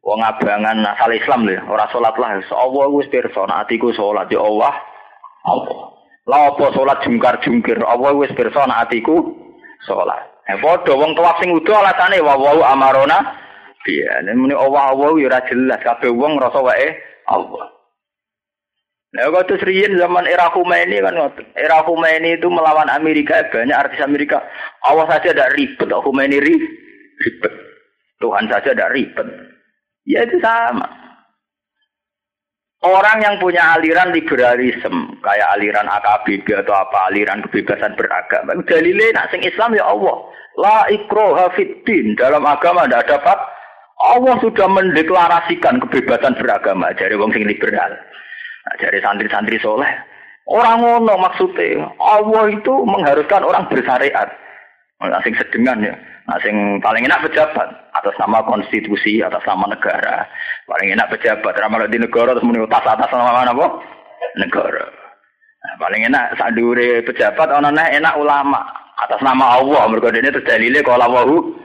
Wong abangan asal Islam lho, ora salat lah. Allah wis pirsa atiku salat ya Allah Allah. Lah apa salat jungkar-jungkir, Allah wis pirsa atiku salat. Eh padha wong tuwak sing udo alasane wa wa amarona piye. Nek muni Allah Allah ya ora jelas kabeh wong ngrasa wae Allah. Nah, waktu seriin zaman era Khomeini kan era Khomeini itu melawan Amerika banyak artis Amerika. Awas saja ada ribet, Khomeini ribet. Tuhan saja tidak ribet. Ya itu sama. Orang yang punya aliran liberalisme, kayak aliran AKBB atau apa, aliran kebebasan beragama, dalilnya nak sing Islam ya Allah. La ikroha fiddin. Dalam agama tidak dapat. Allah sudah mendeklarasikan kebebasan beragama dari wong sing liberal. Nah, dari santri-santri soleh. Orang ngono maksudnya. Allah itu mengharuskan orang bersyariat. Asing sedengan ya. Asing paling enak pejabat atas nama konstitusi, atas nama negara. Paling enak pejabat ramal di negara terus muni atas atas nama mana apa? Negara. Nah, paling enak sadure pejabat ana enak ulama atas nama Allah. Mergo dene terus dalile Allahu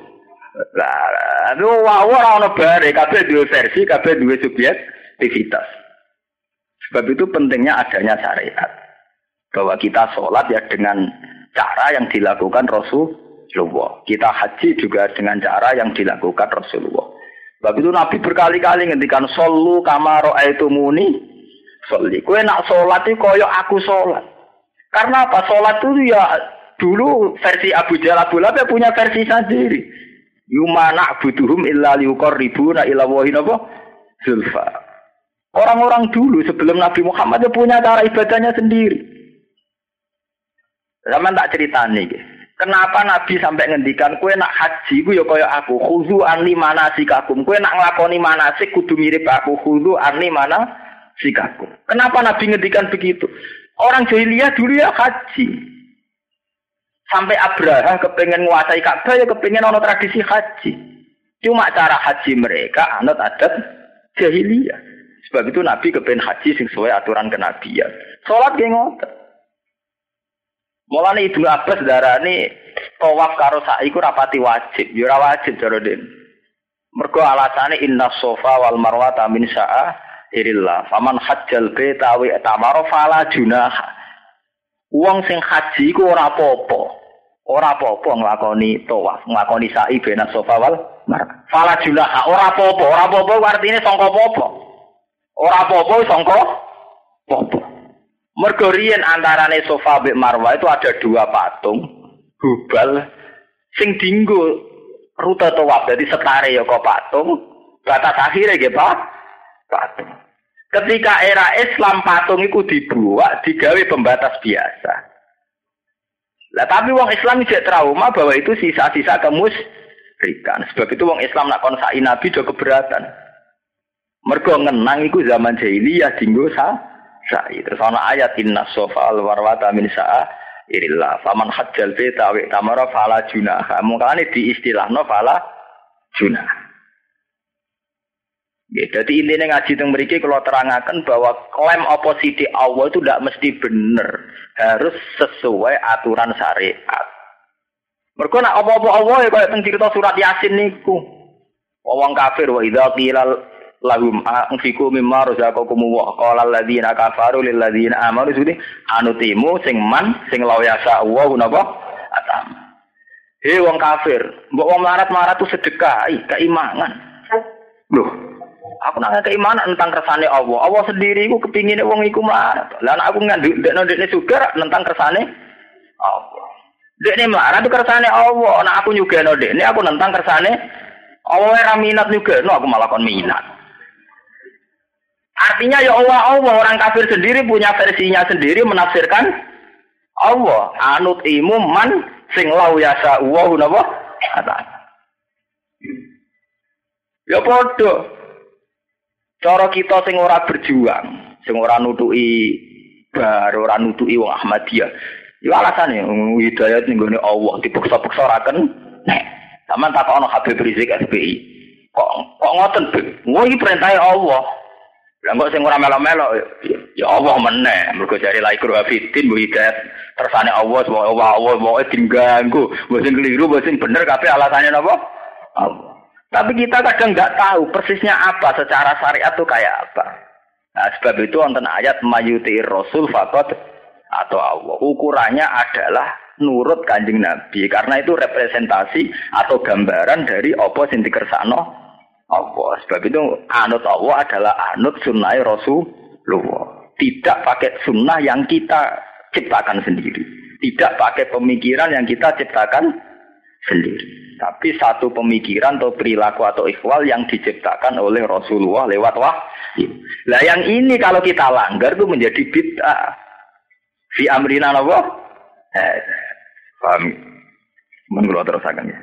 lah itu wow ora ono bare kabeh dua versi, kabeh dua subjektivitas. Sebab itu pentingnya adanya syariat. Bahwa kita sholat ya dengan cara yang dilakukan Rasul Rasulullah. Kita haji juga dengan cara yang dilakukan Rasulullah. Sebab itu Nabi berkali-kali ngendikan solu kamaro itu muni soli. Kue nak sholat itu koyok aku sholat. Karena apa? Sholat itu ya dulu versi Abu Jalal Abu Lahab ya punya versi sendiri. Yumana butuhum illa liukor ribu na illa apa? Zulfa. Orang-orang dulu sebelum Nabi Muhammad ya punya cara ibadahnya sendiri. Zaman tak cerita nih. Kenapa Nabi sampai ngendikan kue nak haji gue ya kaya aku khudu anli mana sikakum kue nak ngelakoni mana sih kudu mirip aku khudu anli mana sikakum. Kenapa Nabi ngendikan begitu? Orang jahiliyah dulu ya haji. Sampai Abraha kepengen menguasai Ka'bah ya kepengen ono tradisi haji. Cuma cara haji mereka anut adat jahiliyah. Sebab itu Nabi kepengen haji sesuai aturan kenabian. Sholat gak ngotot. Mulane Ibnu Abbas darani tawaf karo sa'i ku rapati wajib, ya ora wajib cara den. Mergo alasane inna sofa wal marwata min sa'a irillah. Faman hajjal baita wa fala junaha. Wong sing haji ku ora apa-apa. Ora apa-apa nglakoni tawaf, nglakoni sa'i sofa wal marwah. Fala junaha, ora apa-apa, ora apa-apa artine sangka apa-apa. Ora apa-apa sangka apa-apa. Mergo riyen antarane Sofa mbek Marwah itu ada dua patung Hubal sing dinggo rute tawaf dadi setare ya kok patung batas akhirnya nggih Pak. Patung. Ketika era Islam patung itu dibuat digawe pembatas biasa. Lah tapi wong Islam tidak trauma bahwa itu sisa-sisa kemusyrikan. Sebab itu wong Islam nak kon nabi do keberatan. Mergo ngenang iku zaman jahiliyah dinggo sa sa'i. Terus ana ayat inna sofa al warwata min sa'a irillah. Faman hajjal beta wa tamara fala junaha. Mungkane di istilahno fala junah. Ya, jadi intinya ngaji teng mriki kalau terangkan bahwa klaim oposisi Allah itu tidak mesti benar, harus sesuai aturan syariat. Mereka nak apa-apa Allah ya kayak cerita surat Yasin niku. Wong kafir wa idza qila lahum anfiku mimma razaqakum wa qala alladziina kafaru lil ladziina amanu. Sudi anutimu sing man sing law yasa wa napa? Atam. He wong kafir mbok wong marat-marat tu sedekah keimanan loh aku nanya keimanan tentang kersane Allah. Allah sendiri ku kepingin wong iku melarat. Lah aku nganduk ndekno ndekne sugar tentang kersane Allah. Dekne melarat tu kersane Allah. Nah aku juga no dekne aku nentang kersane Allah. Ora minat juga no aku malah kon minat Artinya ya Allah Allah orang kafir sendiri punya versinya sendiri menafsirkan Allah anut imu man sing lau yasa wa napa Ya padha. Cara kita sing ora berjuang, sing ora nutuki bar, ora nutuki wong Ahmadiyah. Ya alasane hidayat ning gone Allah dipaksa-paksa ora ken. Nek sampean takokno Habib Rizik SBI. Kok kok ngoten, Bib? Wah iki perintahe Allah. Lah kok sing ora melo-melo ya Allah meneh. Mergo jare la ikru hafidin bu hidayat tersane Allah wa Allah Allah diganggu. Mbok sing keliru, mbok sing bener kabeh alasannya napa? Allah. Tapi kita kadang nggak tahu persisnya apa secara syariat itu kayak apa. Nah, sebab itu wonten ayat mayuti rasul fakot atau Allah. Ukurannya adalah nurut kanjeng Nabi karena itu representasi atau gambaran dari apa sing dikersakno Allah. Sebab itu anut Allah adalah anut sunnah Rasulullah. Tidak pakai sunnah yang kita ciptakan sendiri. Tidak pakai pemikiran yang kita ciptakan sendiri. tapi satu pemikiran atau perilaku atau ikhwal yang diciptakan oleh Rasulullah lewat wahyu. Lah yang ini kalau kita langgar itu menjadi bid'ah. Fi amrina apa? Eh, paham? Menurut terus akan ya.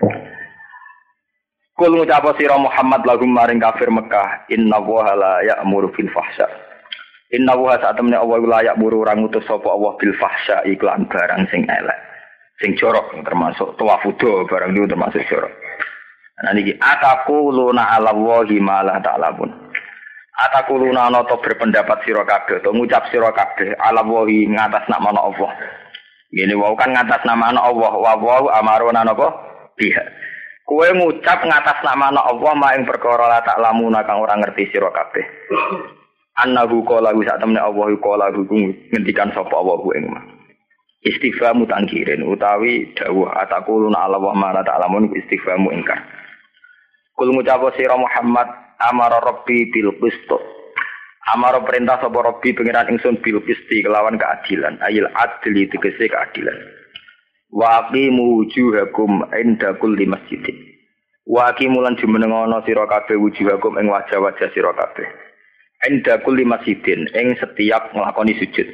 Kul ngucap sira Muhammad lagu maring kafir Mekah, inna wa la ya'muru fil fahsya. Inna wa saat temne Allah la ya'muru orang utus sapa Allah bil fahsya iklan barang sing elek sing jorok termasuk tawafudo barang itu termasuk jorok. Nah niki ataku luna ala wahi malah ta'lamun. Ataku luna noto berpendapat sira kabeh atau ngucap sira kabeh ala wahi ngatas nama Allah. Gini wau kan ngatas nama Allah wa wau amaruna napa? Biha. Kue ngucap ngatas nama Allah ma ing perkara la ta'lamuna kang ora ngerti sira kabeh. Annahu qala sak temne Allah qala ngendikan sapa Allah ing mah. Istighfamu tangkirin utawi dawuh atakuluna ala wa ma la ta'lamun istighfamu ingkar. Kul ngucap sira Muhammad amara rabbi bil qist. Amara perintah sapa rabbi pengiran ingsun bil qisti kelawan keadilan. Ayil adli tegese keadilan. Wa aqimu wujuhakum inda kulli masjidin. Wa aqimu lan jumenengono sira kabeh wujuhakum ing wajah-wajah sira kabeh. Inda kulli masjidin ing setiap nglakoni sujud.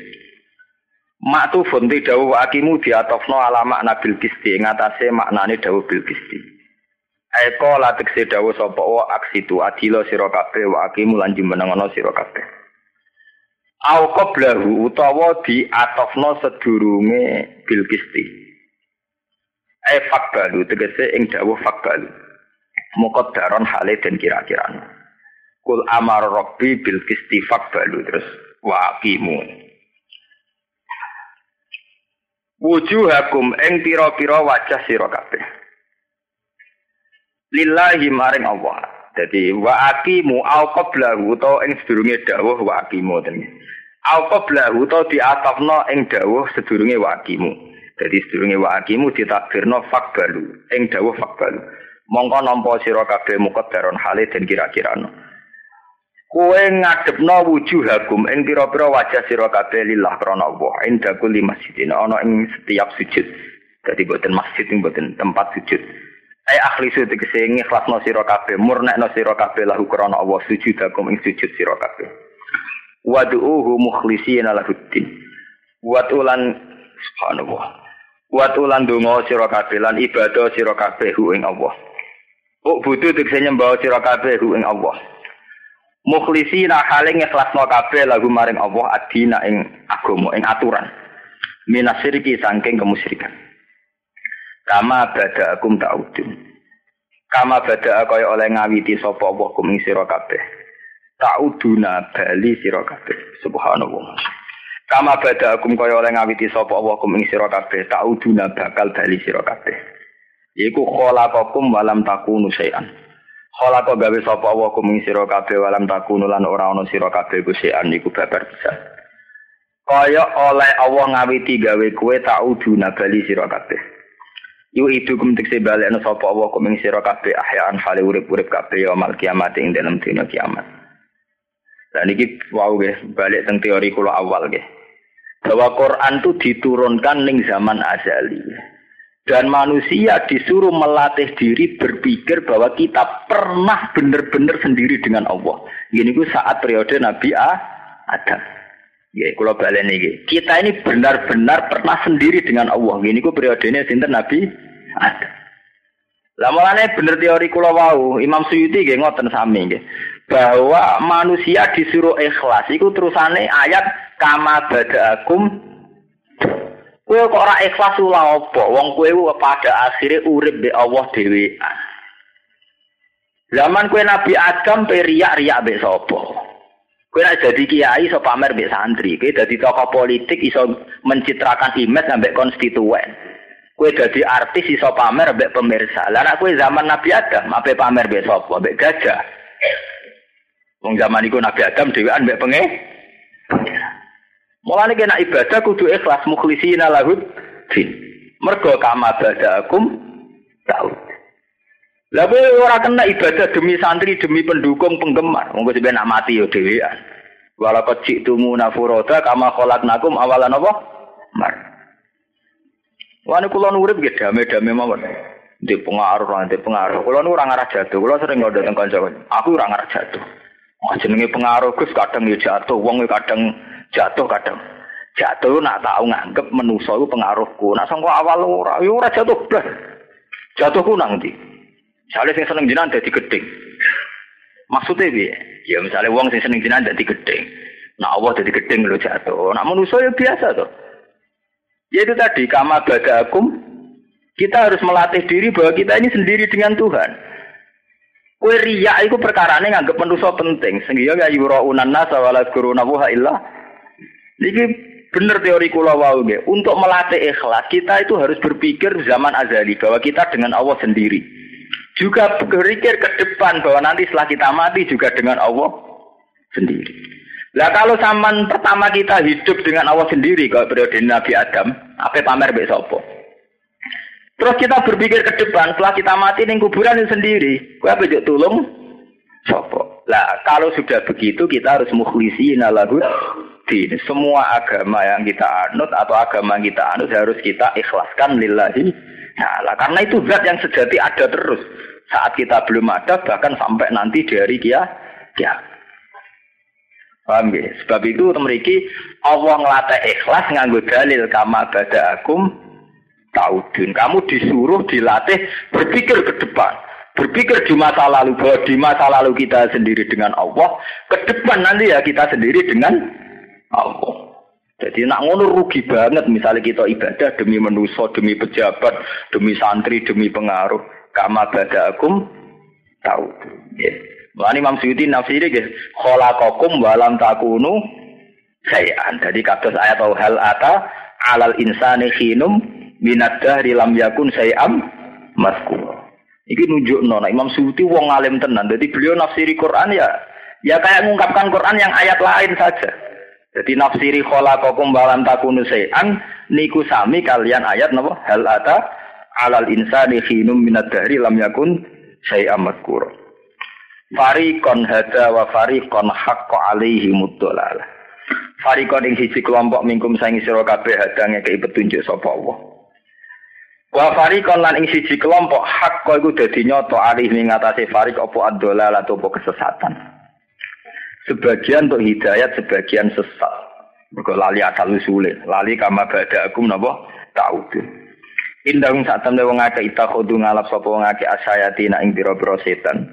Maktu fonti dawu akimu diatofno alama nabil kisti ngatasé maknane dawu bil kisti. Eko latik se dawu sapa wa aksitu adilo sira kabeh wa akimu lan jumenengono sira kabeh. Au qablahu utawa diatofno sedurunge bil kisti. E fakbalu tegese ing dawu fakbalu. Muqaddaron hale dan kira-kira. Kul amar rabbi bil kisti fakbalu terus wa akimu. wujuhakum ing pira-pira wajah sira kabeh lillahi maring Allah dadi wa aqimu au qablahu to ing sedurunge dawuh wa aqimu ten au qablahu to diatafno ing dawuh sedurunge wa dadi sedurunge wa aqimu ditakbirno fakbalu ing dawuh fakbalu mongko nampa sira kabeh muqaddaron hale den kira-kira no. Kowe ngadepno wujuhakum ing pira-pira wajah sira kabeh lillah krana Allah. Inda kulli masjidin ana ing setiap sujud. Dadi boten masjid ing boten tempat sujud. Ai akhlisu tegese ngikhlasno sira kabeh, murnekno sira kabeh lahu krana Allah sujudakum ing sujud sira kabeh. Wad'uhu mukhlishina lahuddin. Watulan subhanallah. Watulan donga sira kabeh lan ibadah sira kabeh ing Allah. Oh butuh tegese nyembah sira kabeh ing Allah. mukhlisina hale ngikhlasno kabeh lagu maring Allah adina ing agama ing aturan. Minasiriki saking kemusyrikan. Kama bada akum ta'udun. Kama bada kaya oleh ngawiti sapa Allah kum ing sira kabeh. Ta'uduna bali sira kabeh. Subhanallah kama bada akum kaya oleh ngawiti sapa Allah kum ing sira kabeh ta'uduna bakal bali sira kabeh iku khalaqakum walam takunu syai'an Kholako gawe sapa wa kuming sira kabeh walam takunu lan ora ana sira kabeh kusian iku babar bisa. Kaya oleh Allah ngawiti gawe kue ta'udu nabali sira kabeh. Yu itu kum tekse balekno sapa Allah kuming sira kabeh ahyaan hale urip-urip kabeh ya mal kiamat ing dalam dina kiamat. Dan ini wow nggih balik teng teori kula awal nggih. Bahwa Quran itu diturunkan ning zaman azali. Dan manusia disuruh melatih diri berpikir bahwa kita pernah benar-benar sendiri dengan Allah. Gini ku saat periode Nabi Adam. Ya, kalau balik ini, kita ini benar-benar pernah sendiri dengan Allah. Gini ku periodenya sinten Nabi Adam. Lah mulane bener teori kula wau, Imam Suyuti nggih ngoten sami nggih. Bahwa manusia disuruh ikhlas iku terusane ayat kama badaakum Kowe kok ora ikhlas ula apa? Wong kowe pada akhirnya urip be Allah dhewe. Zaman kowe Nabi Adam pe riak-riak mbek sapa? Kowe nek jadi kiai iso pamer mbek santri, kowe dadi tokoh politik iso mencitrakan image ambek konstituen. Kowe dadi artis iso pamer mbek pemirsa. Nek kowe zaman Nabi Adam ape pamer mbek sapa? Mbek gajah. Wong zaman iku Nabi Adam dhewean mbek penge. Mulane kena ibadah kudu ikhlas mukhlisina lahud din. Mergo kama badakum tahu. Lah kowe ora kena ibadah demi santri, demi pendukung, penggemar. Monggo sampe nak mati yo dhewean. Wala kecik tumu nafuroda kama khalaqnakum awalan apa? Mar. Wani kula urip nggih damai-damai mawon. di pengaruh di pengaruh. Kalau nu orang arah jatuh, kalau sering nggak datang kanca aku orang arah jatuh. Oh, jenenge pengaruh Gus kadang ya jatuh, wong ya kadang jatuh kadang. Jatuh nak tahu nganggep menuso itu pengaruhku. Nak sangka awal ora, yo ya ora jatuh blas. Jatuhku nang ndi? Misalnya sing seneng jinan dadi gedeng. Maksudnya piye? Ya misalnya wong sing seneng jinan dadi gedeng. Nah Allah dadi gedeng lho jatuh. Nak menuso ya biasa tuh. Ya itu tadi kama badakum kita harus melatih diri bahwa kita ini sendiri dengan Tuhan. Kue riya itu perkara ini nganggep manusia penting. Sehingga ya yura'unan nasa wala kuruna wuha illah. Ini benar teori kula wau Untuk melatih ikhlas, kita itu harus berpikir zaman azali bahwa kita dengan Allah sendiri. Juga berpikir ke depan bahwa nanti setelah kita mati juga dengan Allah sendiri. Lah kalau zaman pertama kita hidup dengan Allah sendiri kalau periode Nabi Adam, apa pamer besok Terus kita berpikir ke depan, setelah kita mati ning kuburan sendiri, kue apa tulung? Sopo. Lah, kalau sudah begitu kita harus mukhlisin lahu din. Semua agama yang kita anut atau agama yang kita anut harus kita ikhlaskan lillahi. Nah, lah, karena itu zat yang sejati ada terus. Saat kita belum ada, bahkan sampai nanti dari kia, kia. Paham ya? Sebab itu memiliki Allah ngelatih ikhlas nganggo dalil kama bada akum taudun. Kamu disuruh dilatih berpikir ke depan. Berpikir di masa lalu bahwa di masa lalu kita sendiri dengan Allah, ke depan nanti ya kita sendiri dengan Allah. Jadi nak ngono rugi banget misalnya kita ibadah demi menuso, demi pejabat, demi santri, demi pengaruh. Kama akum tahu. Ya. Mulane Imam Suyuti nafsiri nggih khalaqakum wa lam takunu sayan. Jadi kados ayat hal ata alal insani khinum minat dahri lam yakun sayam masku. Iki nunjuk nona Imam Suyuti wong alim tenan. Jadi beliau nafsiri Quran ya ya kayak mengungkapkan Quran yang ayat lain saja. Jadi nafsiri khalaqakum balam takunu sayan niku sami kalian ayat napa hal ata alal insani khinum minat dahri lam yakun sayam maskur. Farikon hada wa farikon hakka alaihi muddolalah. Farikon ing siji kelompok mingkum sangi sira kabeh hadange kei petunjuk sapa Allah. Wa farikon lan ing siji kelompok hak iku dadi nyoto alih ning ngatasé farik apa adola atau apa kesesatan. Sebagian untuk hidayat, sebagian sesat. Mergo lali asal usule, lali kama bada akum napa taudun. Indahung sak temne wong akeh ita khodu ngalap sapa wong akeh asayati nak ing pira-pira setan.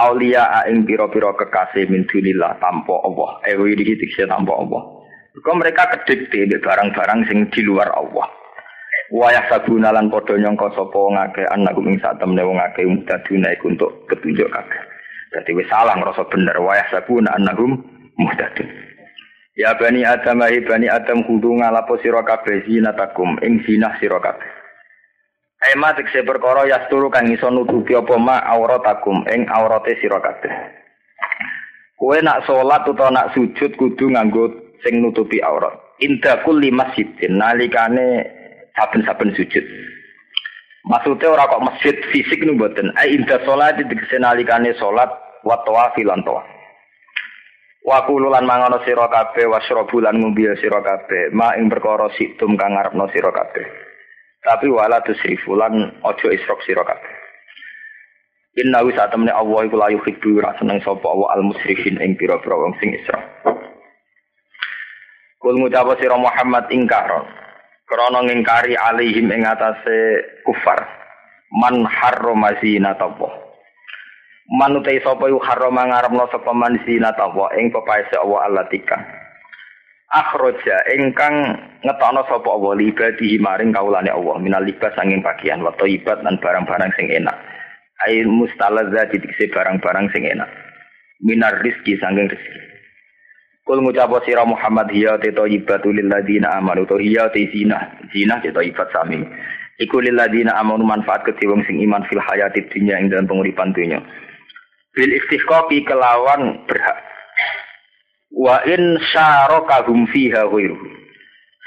Aulia ing pira-pira kekasih min dunillah tanpa Allah. Eh iki dikse tanpa Allah. Mereka kedikte barang-barang sing di luar Allah. Wayah sabuna lan padha nyangka sapa wong akeh anak ing sak temne wong akeh mutaduna iku untuk petunjuk kabeh. Dadi wis salah ngrasa bener wayah sabuna annahum muhtadun. Ya bani Adam ahi bani Adam kudu ngalapo sira kabeh zinatakum ing zinah sira kabeh. Ema tekse perkara yasturu kang iso nutupi apa ma auratakum ing aurate sira kabeh. Kowe nak salat utawa nak sujud kudu nganggo sing nutupi aurat. Inda kulli masjidin nalikane saben-saben sujud. Maksudnya orang kok masjid fisik nih buatin. Ai indah sholat di nalikane sholat wa tawafi lan tawaf. Wa kululan mangono sira kabeh wasrobu lan ngombe sira kabeh ma ing perkara situm kang ngarepno sira kabeh. Tapi wala tusrifu lan aja isrok sira kabeh. Inna wa satamne Allah iku la yuhibbu ra seneng sapa Allah al musrifin ing pira-pira wong sing isra. Kul ngucap sira Muhammad ingkaron krana ngingkari alaihim ing atase kufar man harrama zinatullah man utai sapa yu harrama ngarepno sapa man zinatullah ing pepaese Allah allatika akhraja ingkang ngetokno sapa Allah libadi maring kaulane Allah minal libas sanging pakaian wa thayyibat lan barang-barang sing enak ai mustalazza dikse barang-barang sing enak minar rizki sanging rezeki Kul ngucap sira Muhammad hiya te thayyibatu lil ladina amanu to hiya te zina zina te thayyibat sami. Iku lil ladina amanu manfaat kedhe wong sing iman fil hayati dunya ing dalam penguripan dunya. Bil istihqaqi kelawan berhak. Wa in syarakahum fiha ghairu.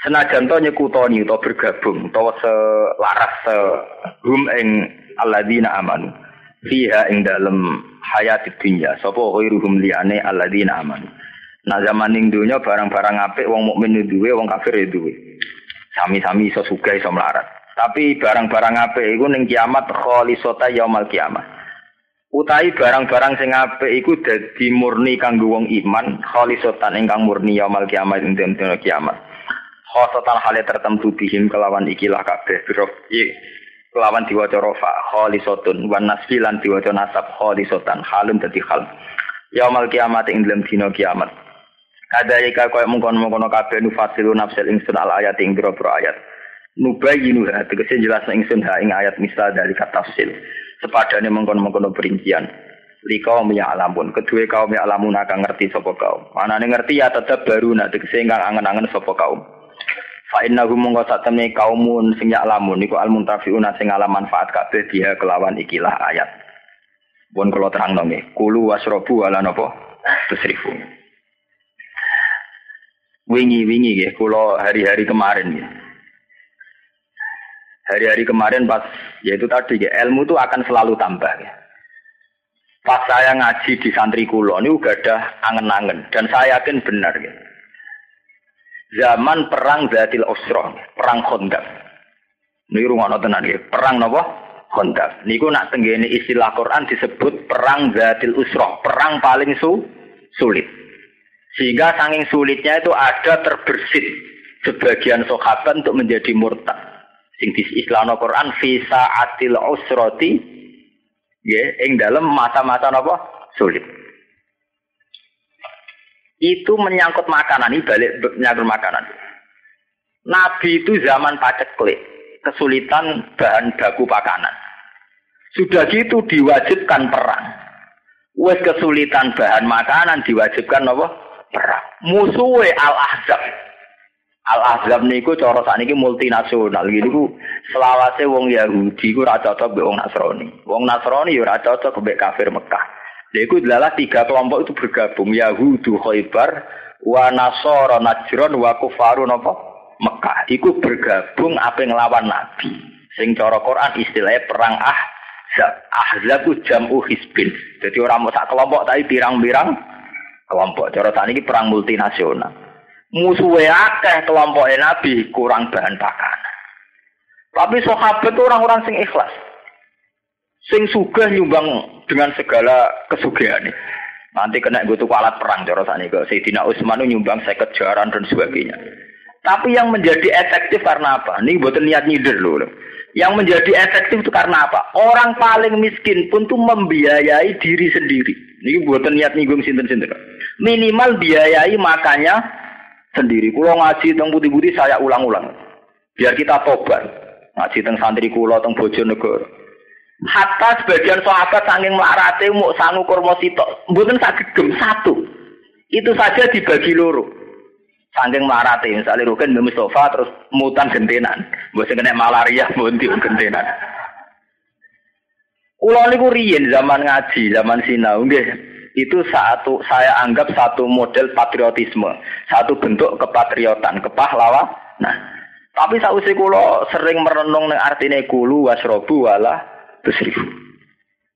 Senajan to nyekutoni utawa bergabung utawa selaras se hum ing alladzina amanu fiha ing dalam hayati dunya sapa ghairuhum liyane alladzina amanu. Nah zaman ning dunya barang-barang apik wong mukmin duwe, wong kafir duwe. Sami-sami iso sugih iso melarat. Tapi barang-barang apik iku ning kiamat khalisata yaumal kiamat. Utai barang-barang sing apik iku dadi murni kanggo wong iman, khalisatan ingkang murni yaumal kiamat ing dina kiamat. Khosatan hale tertentu bihim kelawan ikilah kabeh biro kelawan diwaca rofa khalisatun wan nasfilan diwaca nasab khalisatan halun dadi hal. Yaumal kiamat ing dalam dina kiamat. Kadayika kaya mungkon-mungkon kabeh nufasilu nafsil ingsun al ayat ing biro-biro ayat. Nubayinu ha tegese jelas ingsun ha ing ayat misal dari kata tafsil. Sepadane mengkon-mengkon perincian. Likau ya alamun, kedua kaum ya alamun akan ngerti sapa kaum. Mana ngerti ya tetap baru nak tegese angen-angen sapa kaum. Fa innahu mongko sak temne kaumun sing ya alamun niku al muntafiuna sing ala manfaat kabeh dia kelawan ikilah ayat. Pun kula terangno nggih. Kulu wasrobu ala napa? Tusrifu. Wingi-wingi nggih kula hari-hari kemarin nggih hari-hari kemarin pas yaitu tadi ya ilmu itu akan selalu tambah ya. Pas saya ngaji di santri kulo ini udah ada angen-angen dan saya yakin benar ya. Zaman perang Zatil Usra, perang Khandaq. Ini rumah tenan ya, perang napa? Khandaq. Niku nak tenggene istilah Quran disebut perang Zatil Usra, perang paling su sulit. Sehingga saking sulitnya itu ada terbersit sebagian sahabat untuk menjadi murtad sing di Islam Quran visa atil usroti ya ing dalam masa-masa napa? Sulit. Itu menyangkut makanan ini balik menyangkut makanan. Nabi itu zaman paceklik kesulitan bahan baku pakanan. Sudah gitu diwajibkan perang. Wes kesulitan bahan makanan diwajibkan apa perang. Musuhe al ahzab Al Ahzab niku cara sakniki multinasional. Niku selawase wong Yahudi ku ora cocok mbek wong Nasrani. Wong Nasrani ya ora cocok mbek kafir Mekah. Lha iku adalah tiga kelompok itu bergabung Yahudu Khaybar wa Nasara Najran wa Kufaru napa Mekah. Iku bergabung apa nglawan Nabi. Sing cara Quran istilahnya perang Ahzab. Ahzab jam'u hisbin. Jadi orang mau sak kelompok tapi pirang-pirang kelompok. Cara sakniki perang multinasional musuhnya akeh kelompok Nabi kurang bahan pakan. Tapi sahabat itu orang-orang sing ikhlas. Sing sugih nyumbang dengan segala kesugihan. Nanti kena gue tuh alat perang cara sani ke Sayyidina Utsman nyumbang saya jaran dan sebagainya. Tapi yang menjadi efektif karena apa? Ini buat niat nyider loh. Yang menjadi efektif itu karena apa? Orang paling miskin pun tuh membiayai diri sendiri. Ini buat niat nyinggung sinten-sinten. Minimal biayai makanya sendiri. Kulo ngaji teng putih-putih saya ulang-ulang. Biar kita tobat. Ngaji teng santri kulo teng Bojonegoro. Hatta sebagian sahabat saking melarate mau sangu kurma sitok. Mboten gem satu. Itu saja dibagi loro. Saking melarate misalnya Rukin Mbak Mustafa terus mutan gentenan. Mbok sing kena malaria mbok gentenan. Kulo niku riyen zaman ngaji, zaman sinau nggih itu satu saya anggap satu model patriotisme, satu bentuk kepatriotan, kepahlawan. Nah, tapi sausi kulo sering merenung neng artinya kulu wasrobu wala besrifu.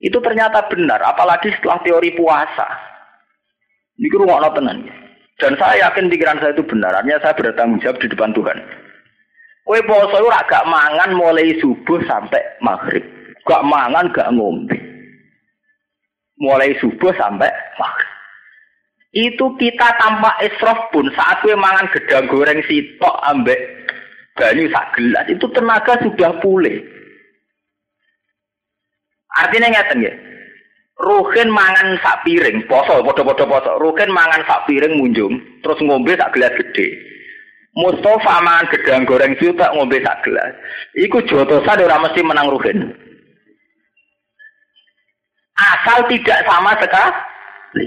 Itu ternyata benar, apalagi setelah teori puasa. Ini rumah tenan. Dan saya yakin pikiran saya itu benar, artinya saya bertanggung jawab di depan Tuhan. Kue poso itu gak mangan mulai subuh sampai maghrib. Gak mangan, gak ngombe mulai subuh sampai. Itu kita tanpa esrof pun saat gue mangan gedang goreng sitok ambek banyu sak gelas itu tenaga sudah pulih. Artinya ngeten ya. Ruhin mangan sak piring, poso, podo-podo poso. Ruhin mangan sak piring munjung, terus ngombe sak gelas gede. Mustafa mangan gedang goreng sitok ngombe sak gelas. Iku jotosan ora mesti menang Ruhin. Asal tidak sama sekali.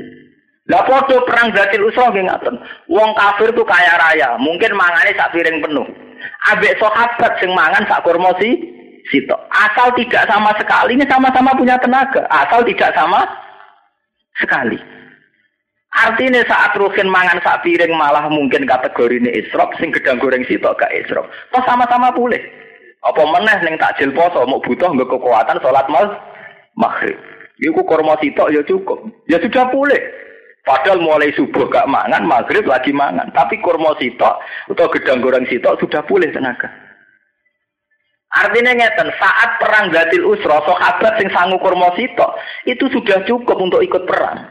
Lah foto perang Zatil Usra nggih ngaten. Wong kafir tuh kaya raya, mungkin mangane sak piring penuh. Abek sahabat sing mangan sak kurma si sito. Asal tidak sama sekali ini sama-sama punya tenaga. Asal tidak sama sekali. Artinya saat Ruhin mangan sak piring malah mungkin kategori ini isrop, sing gedang goreng sitok gak isrop. Toh sama-sama pulih. Apa meneh ning takjil poso mau butuh nggak kekuatan sholat mal maghrib. Iku korma sitok ya cukup. Ya sudah boleh. Padahal mulai subuh gak mangan, maghrib lagi mangan. Tapi korma sitok atau gedang goreng sitok sudah boleh tenaga. Artinya ngeten, saat perang Gatil Usra, sahabat sing sangu kurma sito, itu sudah cukup untuk ikut perang.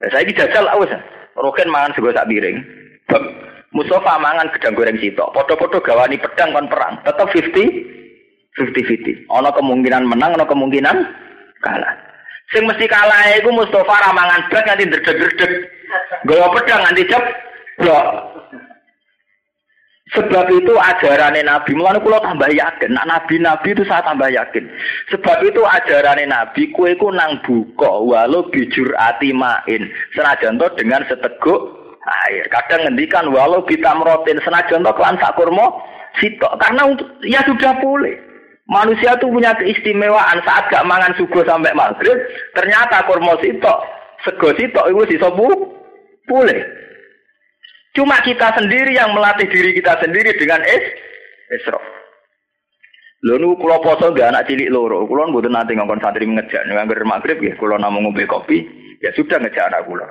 Nah, saya ini jajal awes. Roken mangan sego sak piring. Mustafa mangan gedang goreng sito. Podo-podo gawani pedang kon perang. Tetap 50 50-50. Ono kemungkinan menang, ono kemungkinan kalah. Sing mesti kalah iku Mustafa ramangan blas nganti ndredeg-ndredeg. Gawa pedang nganti cep. Sebab itu ajarannya Nabi, mulanya kalau tambah yakin, nak Nabi-Nabi itu saya tambah yakin. Sebab itu ajarannya Nabi, kue ku nang buka, walau bijur ati main. Senajan to dengan seteguk air. Kadang ngendikan walau kita merotin senajan to kelan kurma sitok. Karena ya sudah boleh. Manusia itu punya keistimewaan saat gak mangan subuh sampai maghrib, ternyata kurma sitok, sego sitok itu sisa boleh. Cuma kita sendiri yang melatih diri kita sendiri dengan es esrof. Lho nu kula poso gak anak cilik loro, kula mboten nanti ngongkon santri ngejak nganggur maghrib ya, kula namung ngombe kopi, ya sudah ngejak anak kula.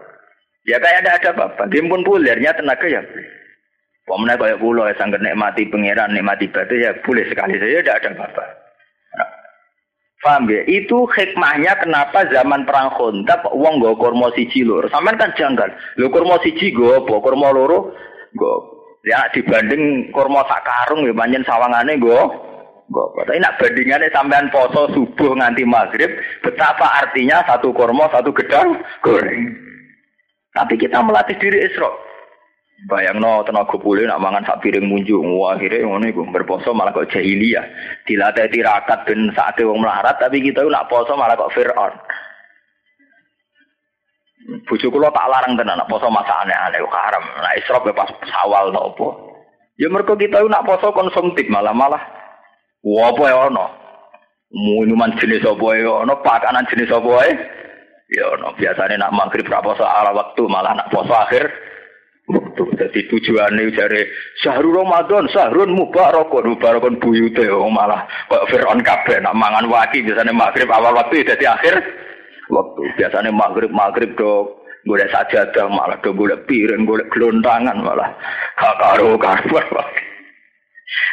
Ya kayak ada ada bapak, dia pun pulernya tenaga ya. Pemenang kayak kula ya sanggup nikmati pangeran, nikmati batu ya boleh sekali saja tidak ada bapak. Paham ya? Itu hikmahnya kenapa zaman perang Khandaq wong nggo kurma siji lur. Sampeyan kan janggal. Lho kurma siji nggo apa? Kurma loro. Ya dibanding kurma sak karung ya pancen sawangane nggo nggo. Tapi nak bandingannya sampean poso subuh nganti maghrib, betapa artinya satu kurma satu gedang goreng. Tapi kita melatih diri Isra. Bayang no tenaga pulih nak mangan sak piring munjuk akhirnya ngono iku berposo malah kok jahiliyah. Dilatih tirakat ben saate wong melarat tapi kita nak poso malah kok Firaun. Bojo kula tak larang tenan nak poso masa aneh-aneh haram. Nak israf ya sawal to apa. Ya mergo kita nak poso konsumtif malah malah. Wa apa ya ono? Minuman jenis apa ya ono? Pakanan jenis apa ya ya ono? Biasane nak maghrib ra poso ala waktu malah nak poso akhir waktu. Jadi tujuannya dari syahrul Ramadan, syahrul mubarakun, mubarakun buyute, oh malah kok Fir'aun kabeh nak mangan waki biasanya maghrib awal waktu jadi akhir waktu. Biasanya maghrib maghrib do golek sajadah malah do golek piring, golek gelontangan malah gak karo karo.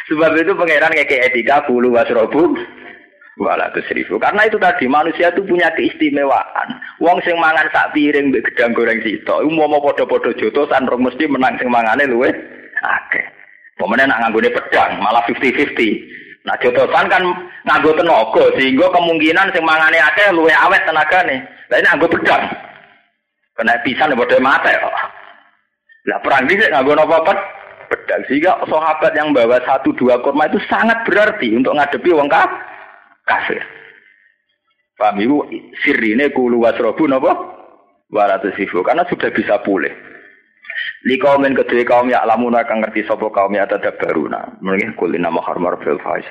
Sebab itu pangeran kayak etika bulu wasrobu Wala seribu. Karena itu tadi manusia itu punya keistimewaan. Wong sing mangan sak piring mbek gedang goreng sito, mau padha-padha jotosan rong mesti menang sing mangane luwe akeh. Pemene nak nganggone pedang malah 50-50. Nah jotosan kan nganggo tenaga sehingga kemungkinan sing mangane akeh luwe awet tenagane. Lah ini nganggo pedang. Kena pisan padha mate kok. Lah perang iki nganggo napa pedang sehingga sahabat yang bawa satu dua kurma itu sangat berarti untuk ngadepi wong kafir kafir. Paham ibu sirine kulu wasrobu napa? Waratusifu karena sudah bisa pulih. Li kaumin kedua kaum ya lamun akan ngerti sapa kaum ya tadabbaruna. Mungkin kulina mahar marfil faiz.